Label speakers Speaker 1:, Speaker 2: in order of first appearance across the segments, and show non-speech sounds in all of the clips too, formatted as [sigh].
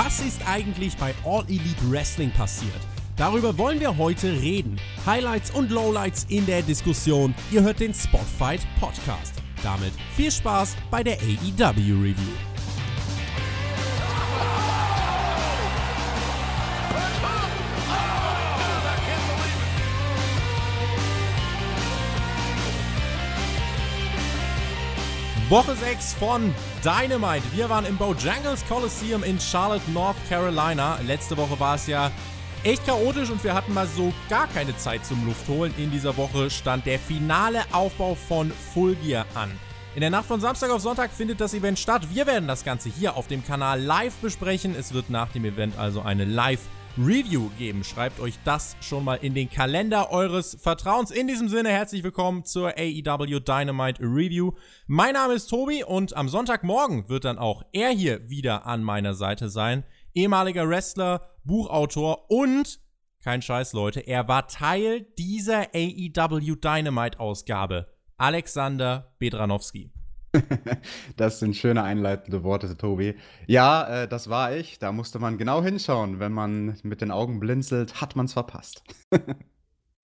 Speaker 1: Was ist eigentlich bei All Elite Wrestling passiert? Darüber wollen wir heute reden. Highlights und Lowlights in der Diskussion. Ihr hört den Spotfight Podcast. Damit viel Spaß bei der AEW Review. Woche 6 von Dynamite. Wir waren im Bojangles Coliseum in Charlotte, North Carolina. Letzte Woche war es ja echt chaotisch und wir hatten mal so gar keine Zeit zum Luftholen. In dieser Woche stand der finale Aufbau von Full Gear an. In der Nacht von Samstag auf Sonntag findet das Event statt. Wir werden das Ganze hier auf dem Kanal live besprechen. Es wird nach dem Event also eine live Review geben. Schreibt euch das schon mal in den Kalender eures Vertrauens. In diesem Sinne herzlich willkommen zur AEW Dynamite Review. Mein Name ist Tobi und am Sonntagmorgen wird dann auch er hier wieder an meiner Seite sein. Ehemaliger Wrestler, Buchautor und kein Scheiß, Leute, er war Teil dieser AEW Dynamite Ausgabe. Alexander Bedranowski.
Speaker 2: Das sind schöne einleitende Worte, Tobi. Ja, äh, das war ich. Da musste man genau hinschauen. Wenn man mit den Augen blinzelt, hat man es verpasst. [laughs]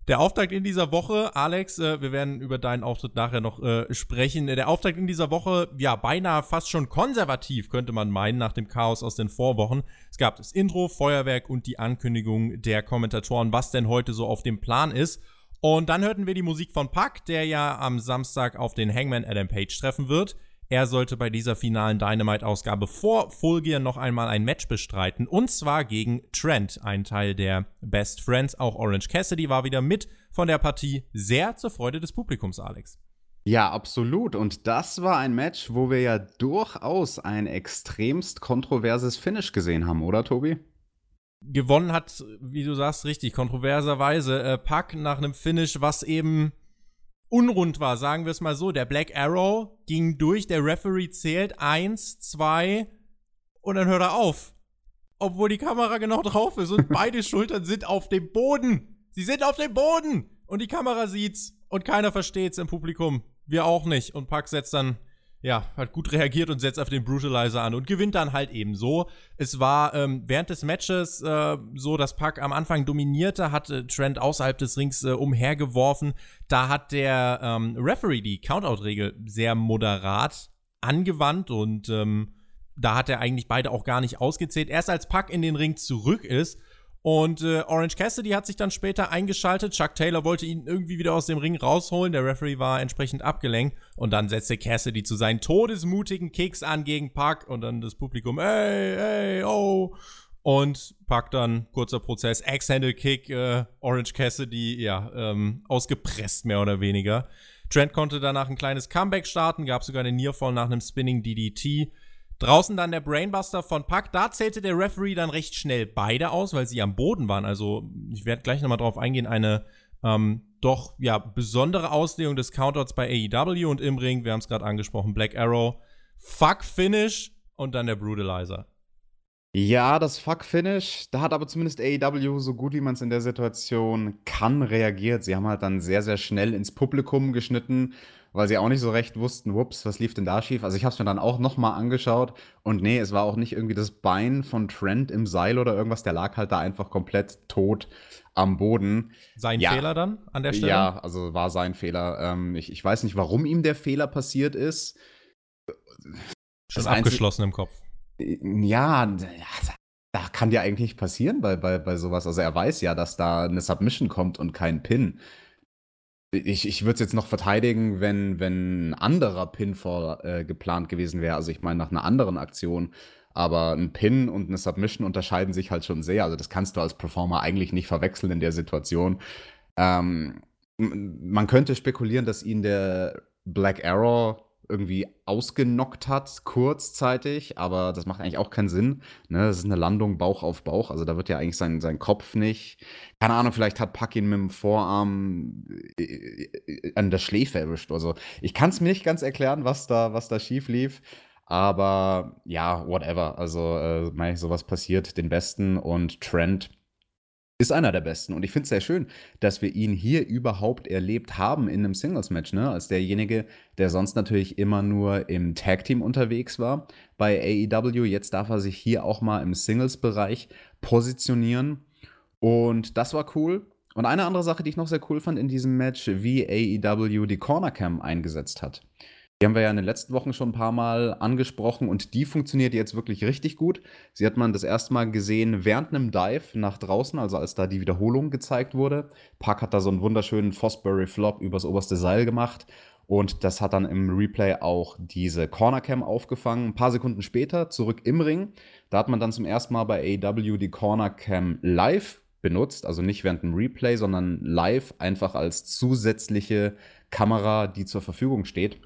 Speaker 1: Der Auftakt in dieser Woche, Alex, äh, wir werden über deinen Auftritt nachher noch äh, sprechen. Der Auftakt in dieser Woche, ja, beinahe fast schon konservativ, könnte man meinen, nach dem Chaos aus den Vorwochen. Es gab das Intro, Feuerwerk und die Ankündigung der Kommentatoren, was denn heute so auf dem Plan ist. Und dann hörten wir die Musik von Puck, der ja am Samstag auf den Hangman Adam Page treffen wird. Er sollte bei dieser finalen Dynamite-Ausgabe vor Full Gear noch einmal ein Match bestreiten. Und zwar gegen Trent, ein Teil der Best Friends. Auch Orange Cassidy war wieder mit von der Partie. Sehr zur Freude des Publikums, Alex.
Speaker 2: Ja, absolut. Und das war ein Match, wo wir ja durchaus ein extremst kontroverses Finish gesehen haben, oder Tobi?
Speaker 1: Gewonnen hat, wie du sagst, richtig, kontroverserweise, äh, Pack nach einem Finish, was eben unrund war, sagen wir es mal so. Der Black Arrow ging durch, der Referee zählt eins, zwei und dann hört er auf. Obwohl die Kamera genau drauf ist und [laughs] beide Schultern sind auf dem Boden. Sie sind auf dem Boden! Und die Kamera sieht's und keiner versteht's im Publikum. Wir auch nicht. Und Pack setzt dann ja, hat gut reagiert und setzt auf den Brutalizer an und gewinnt dann halt eben so. Es war ähm, während des Matches äh, so, dass Pack am Anfang dominierte, hat äh, Trent außerhalb des Rings äh, umhergeworfen. Da hat der ähm, Referee die Countout-Regel sehr moderat angewandt und ähm, da hat er eigentlich beide auch gar nicht ausgezählt. Erst als Pack in den Ring zurück ist und äh, Orange Cassidy hat sich dann später eingeschaltet. Chuck Taylor wollte ihn irgendwie wieder aus dem Ring rausholen. Der Referee war entsprechend abgelenkt. Und dann setzte Cassidy zu seinen todesmutigen Kicks an gegen Puck. Und dann das Publikum, ey, ey, oh. Und Puck dann, kurzer Prozess, Ex-Handle-Kick, äh, Orange Cassidy, ja, ähm, ausgepresst mehr oder weniger. Trent konnte danach ein kleines Comeback starten, gab sogar den Nearfall nach einem Spinning DDT. Draußen dann der Brainbuster von Pack. Da zählte der Referee dann recht schnell beide aus, weil sie am Boden waren. Also, ich werde gleich nochmal drauf eingehen. Eine ähm, doch ja besondere Auslegung des Countouts bei AEW und im Ring. Wir haben es gerade angesprochen. Black Arrow. Fuck Finish und dann der Brutalizer.
Speaker 2: Ja, das Fuck-Finish, da hat aber zumindest AEW so gut wie man es in der Situation kann reagiert. Sie haben halt dann sehr, sehr schnell ins Publikum geschnitten weil sie auch nicht so recht wussten, wups, was lief denn da schief? Also ich habe es mir dann auch noch mal angeschaut und nee, es war auch nicht irgendwie das Bein von Trent im Seil oder irgendwas, der lag halt da einfach komplett tot am Boden.
Speaker 1: Sein ja. Fehler dann an der Stelle?
Speaker 2: Ja, also war sein Fehler. Ähm, ich, ich weiß nicht, warum ihm der Fehler passiert ist.
Speaker 1: Schon abgeschlossen im Kopf.
Speaker 2: Ja, da kann dir eigentlich nicht passieren bei, bei, bei sowas. Also er weiß ja, dass da eine Submission kommt und kein Pin. Ich, ich würde es jetzt noch verteidigen, wenn, wenn ein anderer Pinfall äh, geplant gewesen wäre. Also ich meine nach einer anderen Aktion. Aber ein Pin und eine Submission unterscheiden sich halt schon sehr. Also das kannst du als Performer eigentlich nicht verwechseln in der Situation. Ähm, man könnte spekulieren, dass ihn der Black Arrow irgendwie ausgenockt hat, kurzzeitig, aber das macht eigentlich auch keinen Sinn. Ne? Das ist eine Landung Bauch auf Bauch, also da wird ja eigentlich sein, sein Kopf nicht. Keine Ahnung, vielleicht hat Puck ihn mit dem Vorarm äh, äh, an der Schläfe erwischt. Also ich kann es mir nicht ganz erklären, was da, was da schief lief. Aber ja, whatever. Also, äh, sowas passiert den Besten und Trent Ist einer der besten. Und ich finde es sehr schön, dass wir ihn hier überhaupt erlebt haben in einem Singles-Match, ne? Als derjenige, der sonst natürlich immer nur im Tag-Team unterwegs war bei AEW. Jetzt darf er sich hier auch mal im Singles-Bereich positionieren. Und das war cool. Und eine andere Sache, die ich noch sehr cool fand in diesem Match, wie AEW die Corner Cam eingesetzt hat. Die haben wir ja in den letzten Wochen schon ein paar Mal angesprochen und die funktioniert jetzt wirklich richtig gut. Sie hat man das erste Mal gesehen während einem Dive nach draußen, also als da die Wiederholung gezeigt wurde. Park hat da so einen wunderschönen Fosbury Flop übers oberste Seil gemacht und das hat dann im Replay auch diese Corner Cam aufgefangen. Ein paar Sekunden später zurück im Ring. Da hat man dann zum ersten Mal bei AEW die Corner Cam live benutzt, also nicht während dem Replay, sondern live einfach als zusätzliche Kamera, die zur Verfügung steht.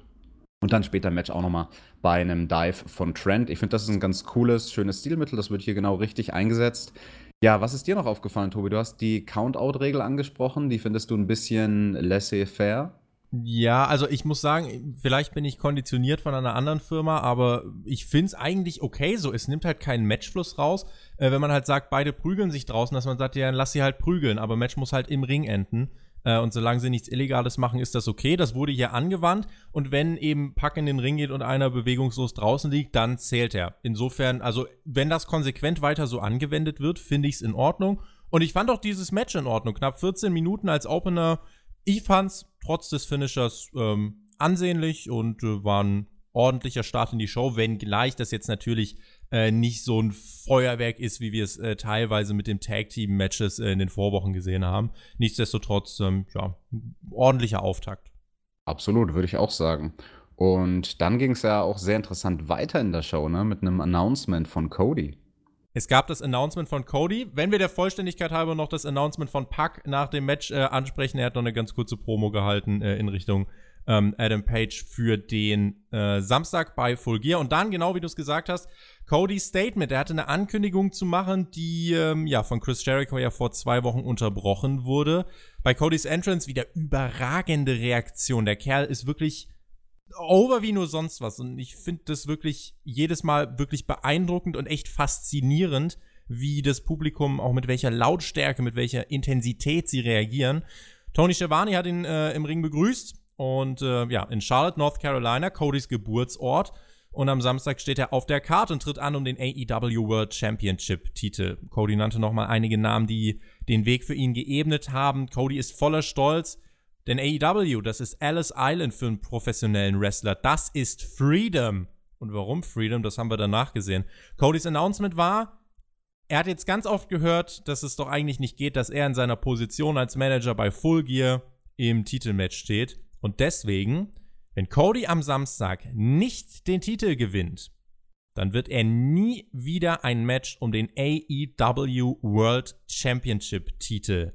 Speaker 2: Und dann später im Match auch nochmal bei einem Dive von Trent. Ich finde, das ist ein ganz cooles, schönes Stilmittel. Das wird hier genau richtig eingesetzt. Ja, was ist dir noch aufgefallen, Tobi? Du hast die Count-Out-Regel angesprochen. Die findest du ein bisschen laissez-faire.
Speaker 1: Ja, also ich muss sagen, vielleicht bin ich konditioniert von einer anderen Firma, aber ich finde es eigentlich okay so. Es nimmt halt keinen Matchfluss raus. Äh, wenn man halt sagt, beide prügeln sich draußen, dass man sagt, ja, lass sie halt prügeln, aber Match muss halt im Ring enden. Äh, und solange sie nichts Illegales machen, ist das okay. Das wurde hier angewandt. Und wenn eben Pack in den Ring geht und einer bewegungslos draußen liegt, dann zählt er. Insofern, also wenn das konsequent weiter so angewendet wird, finde ich es in Ordnung. Und ich fand auch dieses Match in Ordnung. Knapp 14 Minuten als Opener. Ich fand es trotz des Finishers ähm, ansehnlich und äh, war ein ordentlicher Start in die Show, wenngleich das jetzt natürlich äh, nicht so ein Feuerwerk ist, wie wir es äh, teilweise mit dem Tag-Team-Matches äh, in den Vorwochen gesehen haben. Nichtsdestotrotz, ähm, ja, ordentlicher Auftakt.
Speaker 2: Absolut, würde ich auch sagen. Und dann ging es ja auch sehr interessant weiter in der Show, ne, mit einem Announcement von Cody.
Speaker 1: Es gab das Announcement von Cody. Wenn wir der Vollständigkeit halber noch das Announcement von Puck nach dem Match äh, ansprechen, er hat noch eine ganz kurze Promo gehalten äh, in Richtung ähm, Adam Page für den äh, Samstag bei Full Gear. Und dann, genau wie du es gesagt hast, Cody's Statement. Er hatte eine Ankündigung zu machen, die ähm, ja von Chris Jericho ja vor zwei Wochen unterbrochen wurde. Bei Cody's Entrance wieder überragende Reaktion. Der Kerl ist wirklich over wie nur sonst was. Und ich finde das wirklich jedes Mal wirklich beeindruckend und echt faszinierend, wie das Publikum auch mit welcher Lautstärke, mit welcher Intensität sie reagieren. Tony Schiavone hat ihn äh, im Ring begrüßt und äh, ja, in Charlotte, North Carolina, Codys Geburtsort. Und am Samstag steht er auf der Karte und tritt an um den AEW World Championship Titel. Cody nannte nochmal einige Namen, die den Weg für ihn geebnet haben. Cody ist voller Stolz, denn AEW, das ist Alice Island für einen professionellen Wrestler. Das ist Freedom. Und warum Freedom, das haben wir danach gesehen. Codys Announcement war, er hat jetzt ganz oft gehört, dass es doch eigentlich nicht geht, dass er in seiner Position als Manager bei Full Gear im Titelmatch steht. Und deswegen, wenn Cody am Samstag nicht den Titel gewinnt, dann wird er nie wieder ein Match um den AEW World Championship Titel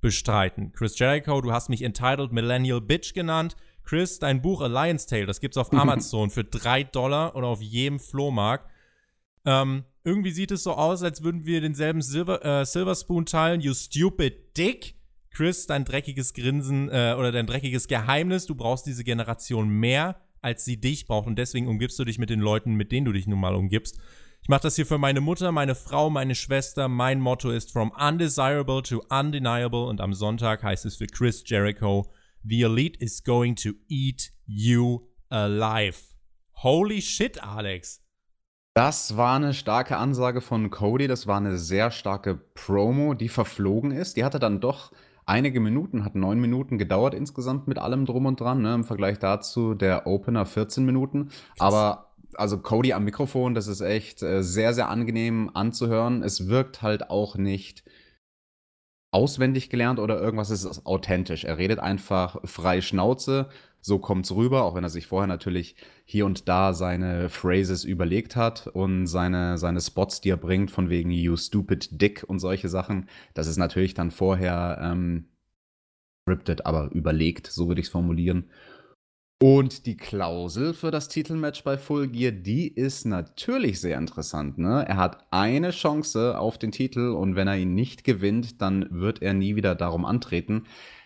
Speaker 1: bestreiten. Chris Jericho, du hast mich Entitled Millennial Bitch genannt. Chris, dein Buch Alliance Tale, das gibt's auf [laughs] Amazon für drei Dollar oder auf jedem Flohmarkt. Ähm, irgendwie sieht es so aus, als würden wir denselben Silver, äh, Silver Spoon teilen. You stupid dick. Chris, dein dreckiges Grinsen äh, oder dein dreckiges Geheimnis, du brauchst diese Generation mehr, als sie dich braucht und deswegen umgibst du dich mit den Leuten, mit denen du dich nun mal umgibst. Ich mache das hier für meine Mutter, meine Frau, meine Schwester. Mein Motto ist From Undesirable to Undeniable und am Sonntag heißt es für Chris Jericho, The Elite is going to eat you alive. Holy shit, Alex.
Speaker 2: Das war eine starke Ansage von Cody, das war eine sehr starke Promo, die verflogen ist. Die hatte dann doch einige Minuten, hat neun Minuten gedauert insgesamt mit allem drum und dran, ne, im Vergleich dazu der Opener 14 Minuten. Aber also Cody am Mikrofon, das ist echt äh, sehr, sehr angenehm anzuhören. Es wirkt halt auch nicht auswendig gelernt oder irgendwas, es ist authentisch. Er redet einfach frei Schnauze, so kommt's rüber, auch wenn er sich vorher natürlich hier und da seine Phrases überlegt hat und seine, seine Spots, die er bringt, von wegen You stupid dick und solche Sachen. Das ist natürlich dann vorher ähm, scripted, aber überlegt, so würde ich es formulieren. Und die Klausel für das Titelmatch bei Full Gear, die ist natürlich sehr interessant. Ne? Er hat eine Chance auf den Titel und wenn er ihn nicht gewinnt, dann wird er nie wieder darum antreten.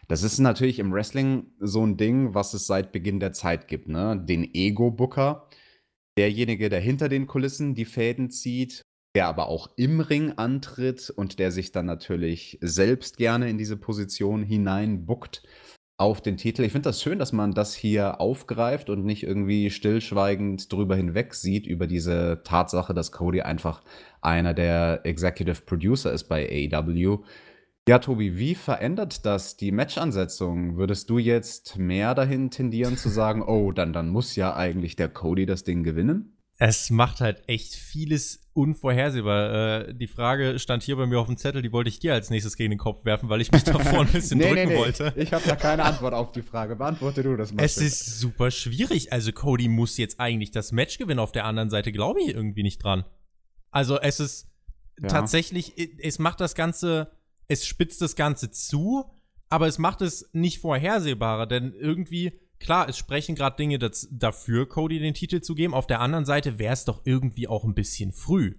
Speaker 2: Das ist natürlich im Wrestling so ein Ding, was es seit Beginn der Zeit gibt. Ne? Den Ego-Booker, derjenige, der hinter den Kulissen die Fäden zieht der aber auch im Ring antritt und der sich dann natürlich selbst gerne in diese Position hineinbuckt auf den Titel. Ich finde das schön, dass man das hier aufgreift und nicht irgendwie stillschweigend drüber hinweg sieht, über diese Tatsache, dass Cody einfach einer der Executive Producer ist bei AEW. Ja, Tobi, wie verändert das die Matchansetzung? Würdest du jetzt mehr dahin tendieren zu sagen, [laughs] oh, dann, dann muss ja eigentlich der Cody das Ding gewinnen?
Speaker 1: Es macht halt echt vieles unvorhersehbar. Äh, die Frage stand hier bei mir auf dem Zettel, die wollte ich dir als nächstes gegen den Kopf werfen, weil ich mich davor ein [laughs] bisschen nee, drücken nee, nee. wollte.
Speaker 2: Ich habe da keine Antwort auf die Frage. Beantworte du das
Speaker 1: mal. Es ist super schwierig. Also Cody muss jetzt eigentlich das Match gewinnen. Auf der anderen Seite glaube ich irgendwie nicht dran. Also es ist ja. tatsächlich, es macht das Ganze, es spitzt das Ganze zu, aber es macht es nicht vorhersehbarer, denn irgendwie klar, es sprechen gerade Dinge das, dafür, Cody den Titel zu geben. Auf der anderen Seite wäre es doch irgendwie auch ein bisschen früh.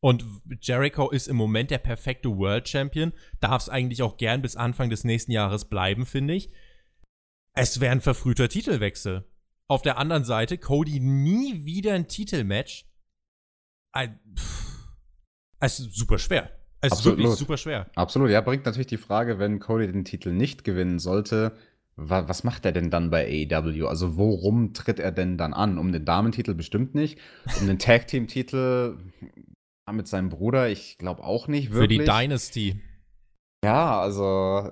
Speaker 1: Und Jericho ist im Moment der perfekte World Champion. Darf es eigentlich auch gern bis Anfang des nächsten Jahres bleiben, finde ich. Es wäre ein verfrühter Titelwechsel. Auf der anderen Seite, Cody nie wieder ein Titelmatch. Es ist super schwer. Es ist wirklich super schwer.
Speaker 2: Absolut. Ja, bringt natürlich die Frage, wenn Cody den Titel nicht gewinnen sollte, wa was macht er denn dann bei AEW? Also worum tritt er denn dann an? Um den Damentitel bestimmt nicht. Um den [laughs] Tag Team Titel mit seinem Bruder, ich glaube auch nicht
Speaker 1: wirklich. Für die Dynasty.
Speaker 2: Ja, also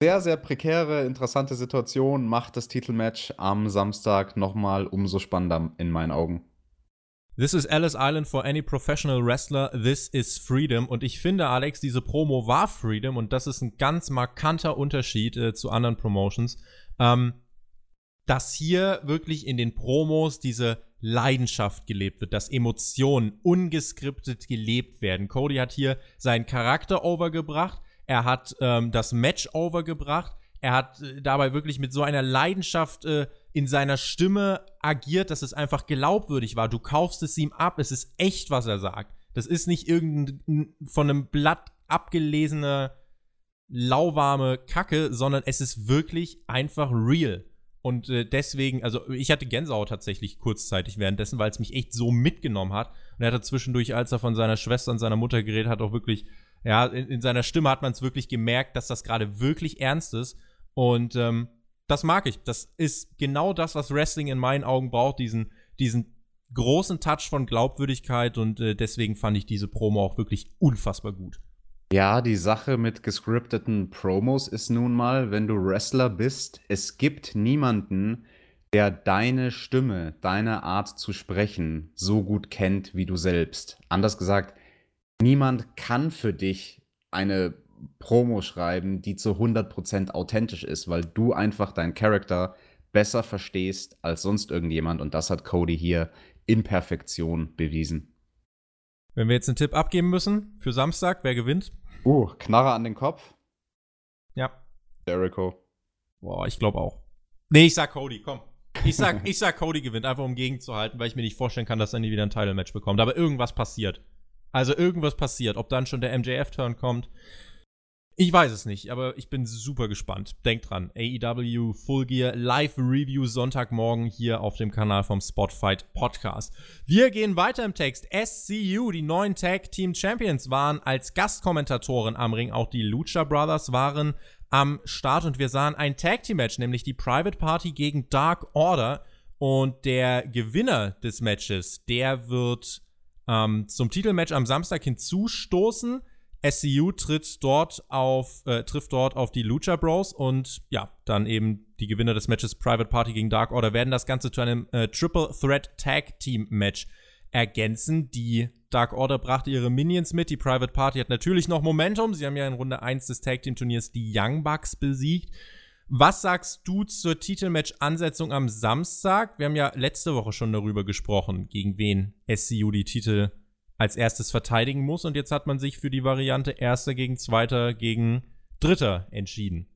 Speaker 2: sehr, sehr prekäre, interessante Situation macht das Titelmatch am Samstag nochmal umso spannender in meinen Augen.
Speaker 1: This is Alice Island for any professional wrestler. This is freedom. Und ich finde, Alex, diese Promo war Freedom und das ist ein ganz markanter Unterschied äh, zu anderen Promotions. Ähm, dass hier wirklich in den Promos diese Leidenschaft gelebt wird, dass Emotionen ungeskriptet gelebt werden. Cody hat hier seinen Charakter overgebracht, er hat ähm, das Match overgebracht, er hat äh, dabei wirklich mit so einer Leidenschaft äh, in seiner Stimme agiert, dass es einfach glaubwürdig war. Du kaufst es ihm ab, es ist echt, was er sagt. Das ist nicht irgendein von einem Blatt abgelesene, lauwarme Kacke, sondern es ist wirklich einfach real. Und äh, deswegen, also ich hatte Gänsehaut tatsächlich kurzzeitig währenddessen, weil es mich echt so mitgenommen hat. Und er hatte zwischendurch, als er von seiner Schwester und seiner Mutter geredet hat, auch wirklich, ja, in, in seiner Stimme hat man es wirklich gemerkt, dass das gerade wirklich ernst ist. Und ähm, das mag ich. Das ist genau das, was Wrestling in meinen Augen braucht, diesen, diesen großen Touch von Glaubwürdigkeit und äh, deswegen fand ich diese Promo auch wirklich unfassbar gut.
Speaker 2: Ja, die Sache mit gescripteten Promos ist nun mal, wenn du Wrestler bist, es gibt niemanden, der deine Stimme, deine Art zu sprechen so gut kennt wie du selbst. Anders gesagt, niemand kann für dich eine Promo schreiben, die zu 100% authentisch ist, weil du einfach deinen Charakter besser verstehst als sonst irgendjemand und das hat Cody hier in Perfektion bewiesen.
Speaker 1: Wenn wir jetzt einen Tipp abgeben müssen für Samstag, wer gewinnt?
Speaker 2: Uh, Knarre an den Kopf.
Speaker 1: Ja.
Speaker 2: Jericho.
Speaker 1: Boah, ich glaube auch. Nee, ich sag Cody, komm. Ich sag, ich sag Cody gewinnt, einfach um gegenzuhalten, weil ich mir nicht vorstellen kann, dass er nie wieder ein Title-Match bekommt. Aber irgendwas passiert. Also irgendwas passiert. Ob dann schon der MJF-Turn kommt, ich weiß es nicht, aber ich bin super gespannt. Denkt dran, AEW Full Gear Live Review Sonntagmorgen hier auf dem Kanal vom Spotfight Podcast. Wir gehen weiter im Text. SCU, die neuen Tag Team Champions, waren als Gastkommentatoren am Ring. Auch die Lucha Brothers waren am Start und wir sahen ein Tag Team Match, nämlich die Private Party gegen Dark Order. Und der Gewinner des Matches, der wird ähm, zum Titelmatch am Samstag hinzustoßen. SCU tritt dort auf, äh, trifft dort auf die Lucha Bros und ja, dann eben die Gewinner des Matches Private Party gegen Dark Order werden das Ganze zu einem äh, Triple Threat Tag Team Match ergänzen. Die Dark Order brachte ihre Minions mit. Die Private Party hat natürlich noch Momentum. Sie haben ja in Runde 1 des Tag Team Turniers die Young Bucks besiegt. Was sagst du zur Titelmatch-Ansetzung am Samstag? Wir haben ja letzte Woche schon darüber gesprochen, gegen wen SCU die Titel als erstes verteidigen muss. Und jetzt hat man sich für die Variante Erster gegen Zweiter gegen Dritter entschieden.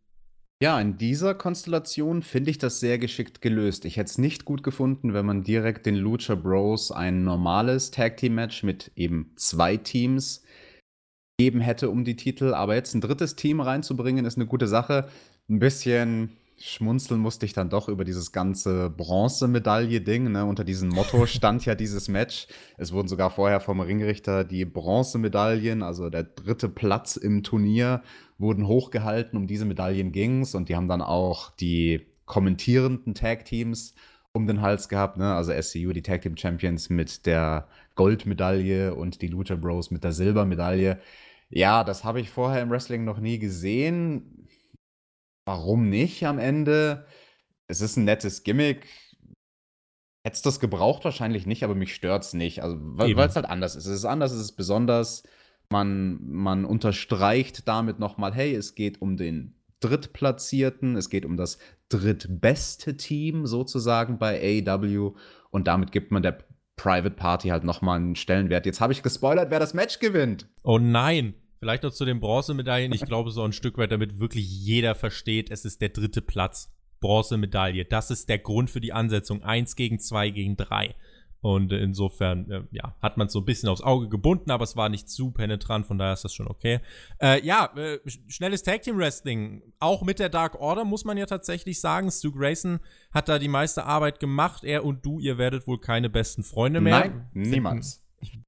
Speaker 2: Ja, in dieser Konstellation finde ich das sehr geschickt gelöst. Ich hätte es nicht gut gefunden, wenn man direkt den Lucha Bros ein normales Tag Team Match mit eben zwei Teams geben hätte um die Titel. Aber jetzt ein drittes Team reinzubringen, ist eine gute Sache. Ein bisschen schmunzeln musste ich dann doch über dieses ganze Bronzemedaille-Ding. Ne? Unter diesem Motto [laughs] stand ja dieses Match. Es wurden sogar vorher vom Ringrichter die Bronzemedaillen, also der dritte Platz im Turnier, wurden hochgehalten. Um diese Medaillen ging es und die haben dann auch die kommentierenden Tag-Teams um den Hals gehabt. Ne? Also SCU, die Tag Team Champions mit der Goldmedaille und die Lucha Bros mit der Silbermedaille. Ja, das habe ich vorher im Wrestling noch nie gesehen. Warum nicht am Ende? Es ist ein nettes Gimmick. Hättest du das gebraucht? Wahrscheinlich nicht, aber mich stört es nicht. Also, weil es halt anders ist. Es ist anders, es ist besonders. Man, man unterstreicht damit nochmal, hey, es geht um den Drittplatzierten, es geht um das drittbeste Team sozusagen bei AEW und damit gibt man der Private Party halt nochmal einen Stellenwert. Jetzt habe ich gespoilert, wer das Match gewinnt.
Speaker 1: Oh nein! Vielleicht noch zu den Bronzemedaillen. Ich glaube, so ein Stück weit, damit wirklich jeder versteht, es ist der dritte Platz. Bronzemedaille. Das ist der Grund für die Ansetzung. Eins gegen zwei gegen drei. Und insofern, äh, ja, hat man es so ein bisschen aufs Auge gebunden, aber es war nicht zu penetrant, von daher ist das schon okay. Äh, ja, äh, schnelles Tag Team Wrestling. Auch mit der Dark Order muss man ja tatsächlich sagen. Stu Grayson hat da die meiste Arbeit gemacht. Er und du, ihr werdet wohl keine besten Freunde mehr.
Speaker 2: Nein, niemals.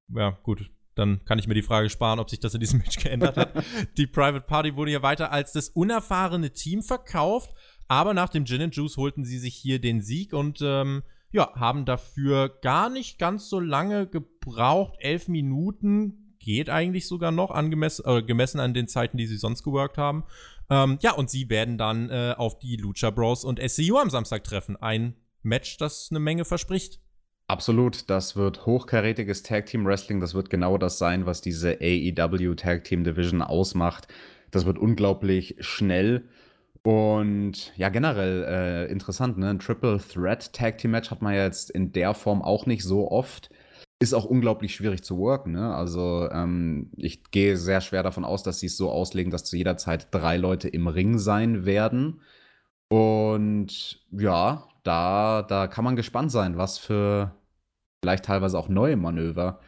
Speaker 1: Ja, gut dann kann ich mir die Frage sparen, ob sich das in diesem Match geändert hat. [laughs] die Private Party wurde ja weiter als das unerfahrene Team verkauft, aber nach dem Gin and Juice holten sie sich hier den Sieg und ähm, ja, haben dafür gar nicht ganz so lange gebraucht. Elf Minuten geht eigentlich sogar noch, angemessen, äh, gemessen an den Zeiten, die sie sonst geworkt haben. Ähm, ja, und sie werden dann äh, auf die Lucha Bros und SCU am Samstag treffen. Ein Match, das eine Menge verspricht.
Speaker 2: Absolut, das wird hochkarätiges Tag Team Wrestling. Das wird genau das sein, was diese AEW Tag Team Division ausmacht. Das wird unglaublich schnell und ja, generell äh, interessant. Ne? Ein Triple Threat Tag Team Match hat man ja jetzt in der Form auch nicht so oft. Ist auch unglaublich schwierig zu worken. Ne? Also ähm, ich gehe sehr schwer davon aus, dass sie es so auslegen, dass zu jeder Zeit drei Leute im Ring sein werden. Und ja, da, da kann man gespannt sein, was für vielleicht teilweise auch neue Manöver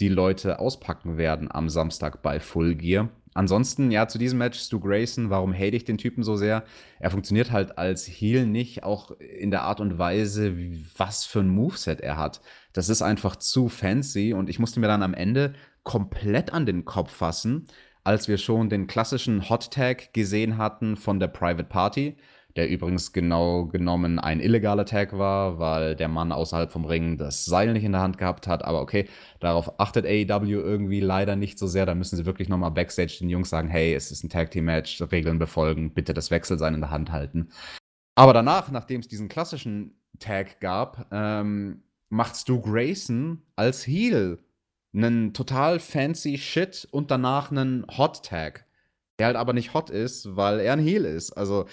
Speaker 2: die Leute auspacken werden am Samstag bei Full Gear. Ansonsten, ja, zu diesem Match, Stu Grayson, warum hate ich den Typen so sehr? Er funktioniert halt als Heel nicht, auch in der Art und Weise, was für ein Moveset er hat. Das ist einfach zu fancy und ich musste mir dann am Ende komplett an den Kopf fassen, als wir schon den klassischen Hot Tag gesehen hatten von der Private Party der übrigens genau genommen ein illegaler Tag war, weil der Mann außerhalb vom Ring das Seil nicht in der Hand gehabt hat. Aber okay, darauf achtet AEW irgendwie leider nicht so sehr. Da müssen sie wirklich nochmal Backstage den Jungs sagen, hey, es ist ein Tag Team Match, Regeln befolgen, bitte das Wechselsein in der Hand halten. Aber danach, nachdem es diesen klassischen Tag gab, ähm, macht Stu Grayson als Heel einen total fancy Shit und danach einen Hot Tag. Der halt aber nicht hot ist, weil er ein Heel ist. Also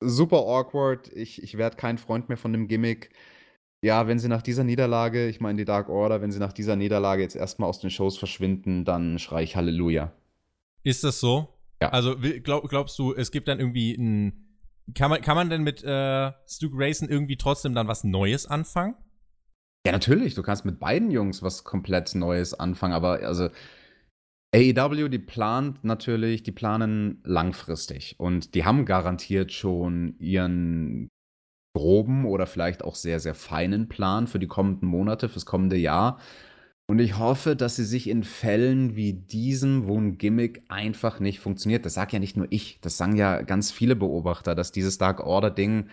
Speaker 2: super awkward. Ich, ich werde kein Freund mehr von dem Gimmick. Ja, wenn sie nach dieser Niederlage, ich meine die Dark Order, wenn sie nach dieser Niederlage jetzt erstmal aus den Shows verschwinden, dann schrei ich Halleluja.
Speaker 1: Ist das so?
Speaker 2: Ja.
Speaker 1: Also glaub, glaubst du, es gibt dann irgendwie ein. Kann man, kann man denn mit äh, Stu Grayson irgendwie trotzdem dann was Neues anfangen?
Speaker 2: Ja, natürlich. Du kannst mit beiden Jungs was komplett Neues anfangen, aber also AEW, die plant natürlich, die planen langfristig und die haben garantiert schon ihren groben oder vielleicht auch sehr, sehr feinen Plan für die kommenden Monate, fürs kommende Jahr. Und ich hoffe, dass sie sich in Fällen wie diesem, wo ein Gimmick einfach nicht funktioniert, das sage ja nicht nur ich, das sagen ja ganz viele Beobachter, dass dieses Dark Order-Ding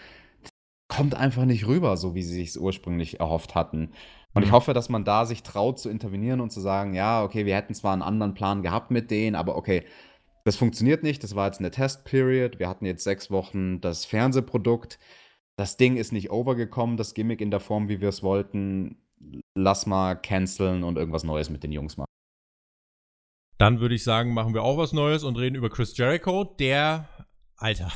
Speaker 2: kommt einfach nicht rüber, so wie sie sich ursprünglich erhofft hatten. Und ich mhm. hoffe, dass man da sich traut zu intervenieren und zu sagen, ja, okay, wir hätten zwar einen anderen Plan gehabt mit denen, aber okay, das funktioniert nicht. Das war jetzt eine Test-Period. Wir hatten jetzt sechs Wochen das Fernsehprodukt. Das Ding ist nicht overgekommen, das Gimmick in der Form, wie wir es wollten. Lass mal canceln und irgendwas Neues mit den Jungs machen.
Speaker 1: Dann würde ich sagen, machen wir auch was Neues und reden über Chris Jericho, der, Alter,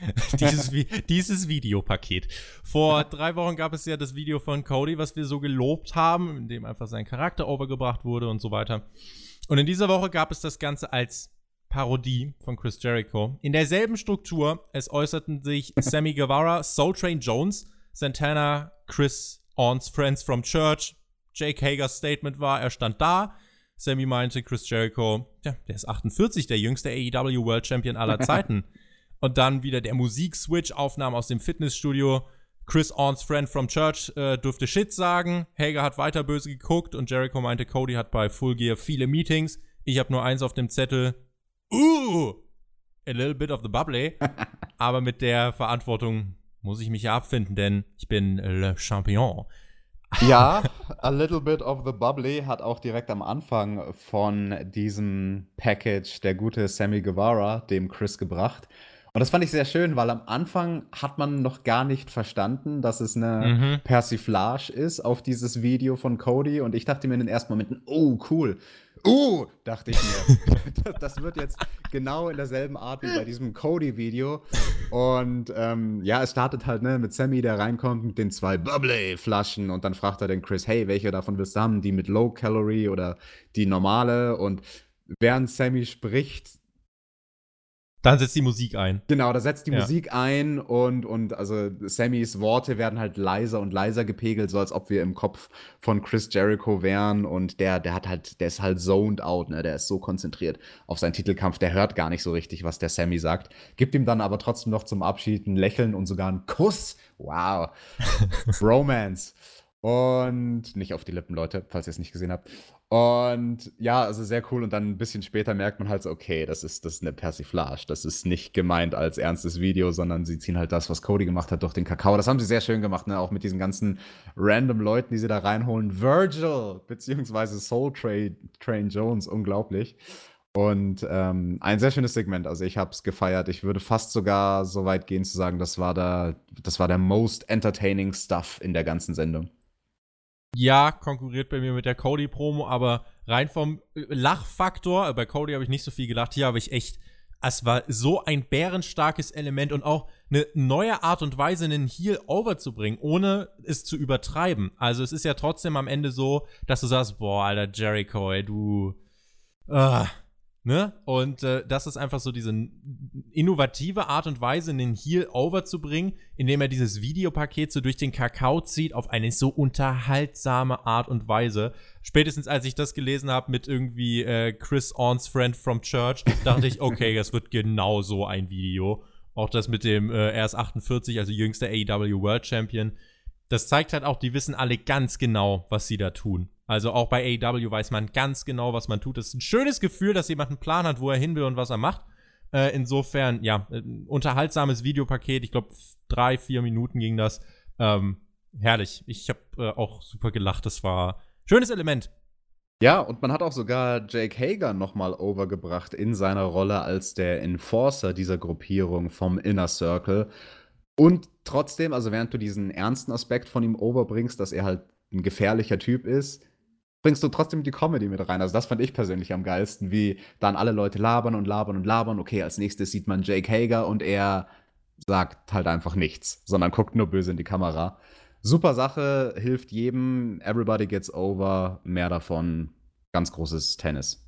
Speaker 1: [laughs] dieses, dieses Videopaket. Vor drei Wochen gab es ja das Video von Cody, was wir so gelobt haben, in dem einfach sein Charakter overgebracht wurde und so weiter. Und in dieser Woche gab es das Ganze als Parodie von Chris Jericho. In derselben Struktur, es äußerten sich [laughs] Sammy Guevara, Soul Train Jones, Santana, Chris Orns Friends from Church. Jake Hagers Statement war, er stand da. Sammy meinte, Chris Jericho, ja, der ist 48, der jüngste AEW World Champion aller [laughs] Zeiten. Und dann wieder der Musik-Switch, Aufnahmen aus dem Fitnessstudio. Chris Orns Friend from Church äh, durfte Shit sagen. Hager hat weiter böse geguckt und Jericho meinte, Cody hat bei Full Gear viele Meetings. Ich habe nur eins auf dem Zettel. Uh, a little bit of the bubbly. [laughs] Aber mit der Verantwortung muss ich mich ja abfinden, denn ich bin Le Champion.
Speaker 2: Ja, [laughs] a little bit of the bubbly hat auch direkt am Anfang von diesem Package der gute Sammy Guevara dem Chris gebracht. Und das fand ich sehr schön, weil am Anfang hat man noch gar nicht verstanden, dass es eine mhm. Persiflage ist auf dieses Video von Cody. Und ich dachte mir in den ersten Momenten, oh, cool. Uh, dachte ich mir. [laughs] das wird jetzt genau in derselben Art wie bei diesem Cody-Video. Und ähm, ja, es startet halt ne, mit Sammy, der reinkommt mit den zwei Bubbly-Flaschen. Und dann fragt er den Chris, hey, welche davon willst du haben? Die mit Low Calorie oder die normale? Und während Sammy spricht,
Speaker 1: dann setzt die Musik ein.
Speaker 2: Genau, da setzt die ja. Musik ein und, und also Sammys Worte werden halt leiser und leiser gepegelt, so als ob wir im Kopf von Chris Jericho wären und der, der hat halt, der ist halt zoned out, ne? Der ist so konzentriert auf seinen Titelkampf, der hört gar nicht so richtig, was der Sammy sagt. Gibt ihm dann aber trotzdem noch zum Abschied ein Lächeln und sogar einen Kuss. Wow. [laughs] Romance. Und nicht auf die Lippen, Leute, falls ihr es nicht gesehen habt. Und ja, also sehr cool. Und dann ein bisschen später merkt man halt okay, das ist, das ist eine Persiflage. Das ist nicht gemeint als ernstes Video, sondern sie ziehen halt das, was Cody gemacht hat, durch den Kakao. Das haben sie sehr schön gemacht, ne? Auch mit diesen ganzen random Leuten, die sie da reinholen. Virgil, beziehungsweise Soul Train, Train Jones, unglaublich. Und ähm, ein sehr schönes Segment. Also ich habe es gefeiert. Ich würde fast sogar so weit gehen zu sagen, das war der, das war der most entertaining Stuff in der ganzen Sendung
Speaker 1: ja, konkurriert bei mir mit der Cody-Promo, aber rein vom äh, Lachfaktor, äh, bei Cody habe ich nicht so viel gelacht, hier habe ich echt, es war so ein bärenstarkes Element und auch eine neue Art und Weise, einen Heal overzubringen, ohne es zu übertreiben. Also es ist ja trotzdem am Ende so, dass du sagst, boah, alter Jericho, ey, du, uh, Ne? Und äh, das ist einfach so diese innovative Art und Weise, einen Heal overzubringen, indem er dieses Videopaket so durch den Kakao zieht, auf eine so unterhaltsame Art und Weise. Spätestens als ich das gelesen habe mit irgendwie äh, Chris Orns Friend from Church, dachte ich, okay, das wird genau so ein Video. Auch das mit dem, äh, er ist 48, also jüngster AEW World Champion. Das zeigt halt auch, die wissen alle ganz genau, was sie da tun. Also auch bei AEW weiß man ganz genau, was man tut. Es ist ein schönes Gefühl, dass jemand einen Plan hat, wo er hin will und was er macht. Äh, insofern, ja, unterhaltsames Videopaket. Ich glaube, drei, vier Minuten ging das. Ähm, herrlich. Ich habe äh, auch super gelacht. Das war ein schönes Element.
Speaker 2: Ja, und man hat auch sogar Jake Hager nochmal overgebracht in seiner Rolle als der Enforcer dieser Gruppierung vom Inner Circle. Und trotzdem, also während du diesen ernsten Aspekt von ihm overbringst, dass er halt ein gefährlicher Typ ist, bringst du trotzdem die Comedy mit rein. Also das fand ich persönlich am geilsten, wie dann alle Leute labern und labern und labern. Okay, als nächstes sieht man Jake Hager und er sagt halt einfach nichts, sondern guckt nur böse in die Kamera. Super Sache, hilft jedem. Everybody gets over. Mehr davon. Ganz großes Tennis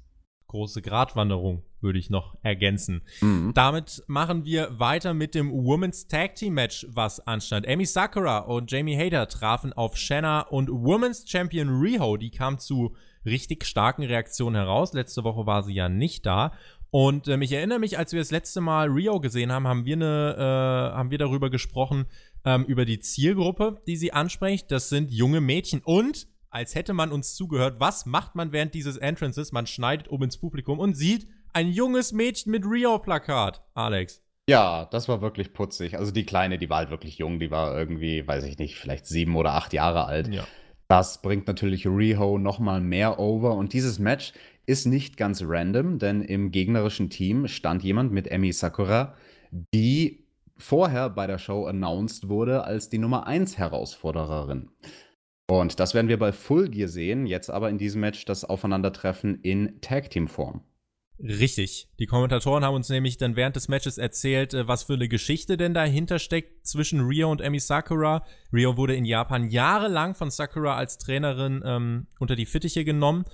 Speaker 1: große Gratwanderung, würde ich noch ergänzen. Mhm. Damit machen wir weiter mit dem Women's Tag Team Match, was anstand. Amy Sakura und Jamie Hader trafen auf Shanna und Women's Champion Riho. Die kam zu richtig starken Reaktionen heraus. Letzte Woche war sie ja nicht da. Und ähm, ich erinnere mich, als wir das letzte Mal Rio gesehen haben, haben wir, eine, äh, haben wir darüber gesprochen, ähm, über die Zielgruppe, die sie anspricht. Das sind junge Mädchen. Und als hätte man uns zugehört. Was macht man während dieses Entrances? Man schneidet um ins Publikum und sieht ein junges Mädchen mit Rio-Plakat. Alex.
Speaker 2: Ja, das war wirklich putzig. Also die Kleine, die war halt wirklich jung. Die war irgendwie, weiß ich nicht, vielleicht sieben oder acht Jahre alt. Ja. Das bringt natürlich Riho noch mal mehr over. Und dieses Match ist nicht ganz random, denn im gegnerischen Team stand jemand mit Emi Sakura, die vorher bei der Show announced wurde als die Nummer 1 Herausfordererin. Und das werden wir bei Full Gear sehen, jetzt aber in diesem Match das Aufeinandertreffen in Tag Team Form.
Speaker 1: Richtig. Die Kommentatoren haben uns nämlich dann während des Matches erzählt, äh, was für eine Geschichte denn dahinter steckt zwischen Rio und Emi Sakura. Rio wurde in Japan jahrelang von Sakura als Trainerin ähm, unter die Fittiche genommen.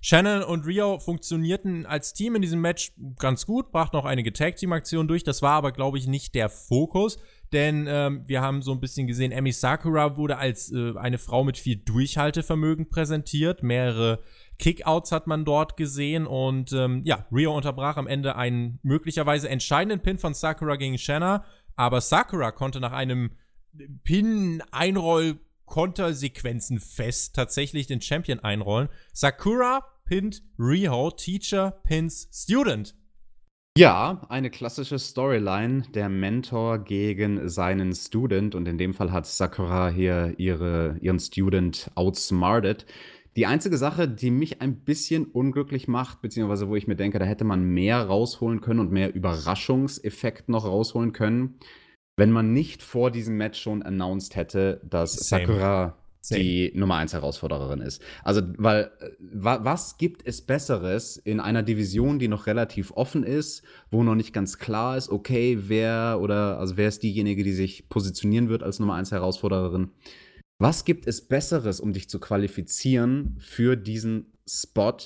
Speaker 1: Shannon und Rio funktionierten als Team in diesem Match ganz gut, brachten auch einige Tag-Team-Aktionen durch. Das war aber, glaube ich, nicht der Fokus. denn ähm, wir haben so ein bisschen gesehen, Emi Sakura wurde als äh, eine Frau mit viel Durchhaltevermögen präsentiert. Mehrere Kickouts hat man dort gesehen und ähm, ja, Rio unterbrach am Ende einen möglicherweise entscheidenden Pin von Sakura gegen Shanna, aber Sakura konnte nach einem Pin-Einroll Kontersequenzen fest tatsächlich den Champion einrollen. Sakura pinnt Riho, Teacher pins Student.
Speaker 2: Ja, eine klassische Storyline, der Mentor gegen seinen Student und in dem Fall hat Sakura hier ihre, ihren Student outsmarted. Die einzige Sache, die mich ein bisschen unglücklich macht, beziehungsweise wo ich mir denke, da hätte man mehr rausholen können und mehr Überraschungseffekt noch rausholen können, wenn man nicht vor diesem Match schon announced hätte, dass Same. Sakura Same. die Nummer 1 Herausfordererin ist. Also, weil äh, wa was gibt es Besseres in einer Division, die noch relativ offen ist, wo noch nicht ganz klar ist, okay, wer oder also wer ist diejenige, die sich positionieren wird als Nummer 1 Herausfordererin? Was gibt es Besseres, um dich zu qualifizieren für diesen Spot,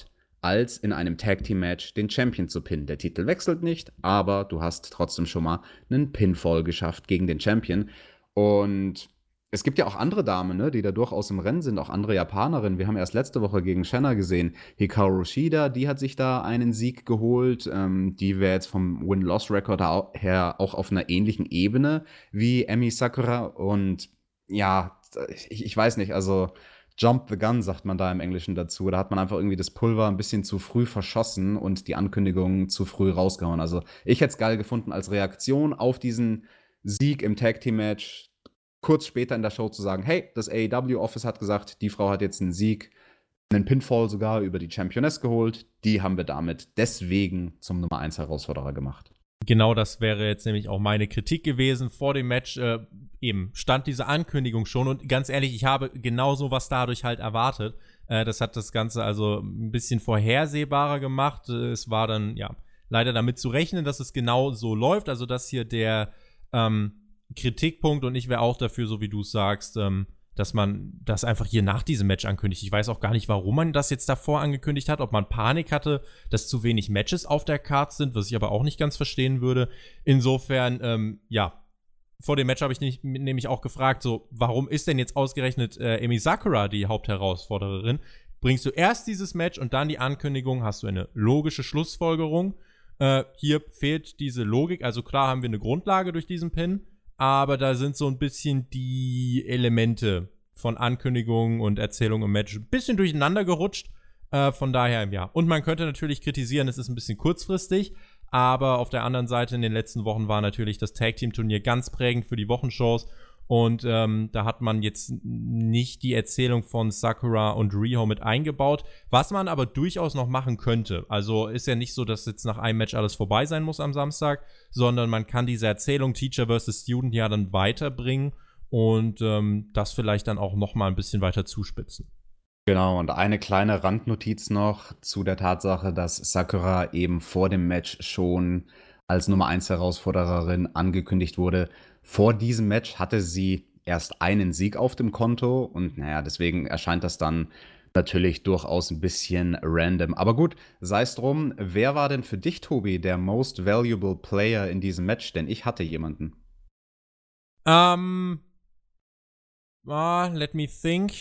Speaker 2: als in einem Tag Team Match den Champion zu pinnen. Der Titel wechselt nicht, aber du hast trotzdem schon mal einen Pinfall geschafft gegen den Champion. Und es gibt ja auch andere Damen, ne, die da durchaus im Rennen sind, auch andere Japanerinnen. Wir haben erst letzte Woche gegen Shanna gesehen. Hikaru Shida, die hat sich da einen Sieg geholt. Ähm, die wäre jetzt vom Win-Loss-Record her auch auf einer ähnlichen Ebene wie Emi Sakura. Und ja, ich, ich weiß nicht, also Jump the Gun, sagt man da im Englischen dazu. Da hat man einfach irgendwie das Pulver ein bisschen zu früh verschossen und die Ankündigung zu früh rausgehauen. Also ich hätte es geil gefunden, als Reaktion auf diesen Sieg im Tag Team Match kurz später in der Show zu sagen, hey, das AEW Office hat gesagt, die Frau hat jetzt einen Sieg, einen Pinfall sogar über die Championess geholt. Die haben wir damit deswegen zum Nummer 1 Herausforderer gemacht.
Speaker 1: Genau das wäre jetzt nämlich auch meine Kritik gewesen vor dem Match. Äh, eben stand diese Ankündigung schon und ganz ehrlich, ich habe genauso was dadurch halt erwartet. Äh, das hat das Ganze also ein bisschen vorhersehbarer gemacht. Äh, es war dann, ja, leider damit zu rechnen, dass es genau so läuft. Also, dass hier der ähm, Kritikpunkt und ich wäre auch dafür, so wie du es sagst, ähm, dass man das einfach hier nach diesem Match ankündigt. Ich weiß auch gar nicht, warum man das jetzt davor angekündigt hat, ob man Panik hatte, dass zu wenig Matches auf der Card sind, was ich aber auch nicht ganz verstehen würde. Insofern, ähm, ja, vor dem Match habe ich nicht, nämlich auch gefragt, so, warum ist denn jetzt ausgerechnet äh, Emi Sakura die Hauptherausfordererin? Bringst du erst dieses Match und dann die Ankündigung, hast du eine logische Schlussfolgerung. Äh, hier fehlt diese Logik, also klar haben wir eine Grundlage durch diesen Pin, aber da sind so ein bisschen die Elemente von Ankündigungen und Erzählungen im Match ein bisschen durcheinander gerutscht. Äh, von daher, ja. Und man könnte natürlich kritisieren, es ist ein bisschen kurzfristig, aber auf der anderen Seite in den letzten Wochen war natürlich das Tag Team Turnier ganz prägend für die Wochenshows und ähm, da hat man jetzt nicht die Erzählung von Sakura und Riho mit eingebaut, was man aber durchaus noch machen könnte. Also ist ja nicht so, dass jetzt nach einem Match alles vorbei sein muss am Samstag, sondern man kann diese Erzählung Teacher versus Student ja dann weiterbringen und ähm, das vielleicht dann auch noch mal ein bisschen weiter zuspitzen.
Speaker 2: Genau, und eine kleine Randnotiz noch zu der Tatsache, dass Sakura eben vor dem Match schon als Nummer 1 Herausfordererin angekündigt wurde. Vor diesem Match hatte sie erst einen Sieg auf dem Konto und naja, deswegen erscheint das dann natürlich durchaus ein bisschen random. Aber gut, sei es drum. Wer war denn für dich, Tobi, der most valuable Player in diesem Match? Denn ich hatte jemanden.
Speaker 1: Ähm. Um, uh, let me think.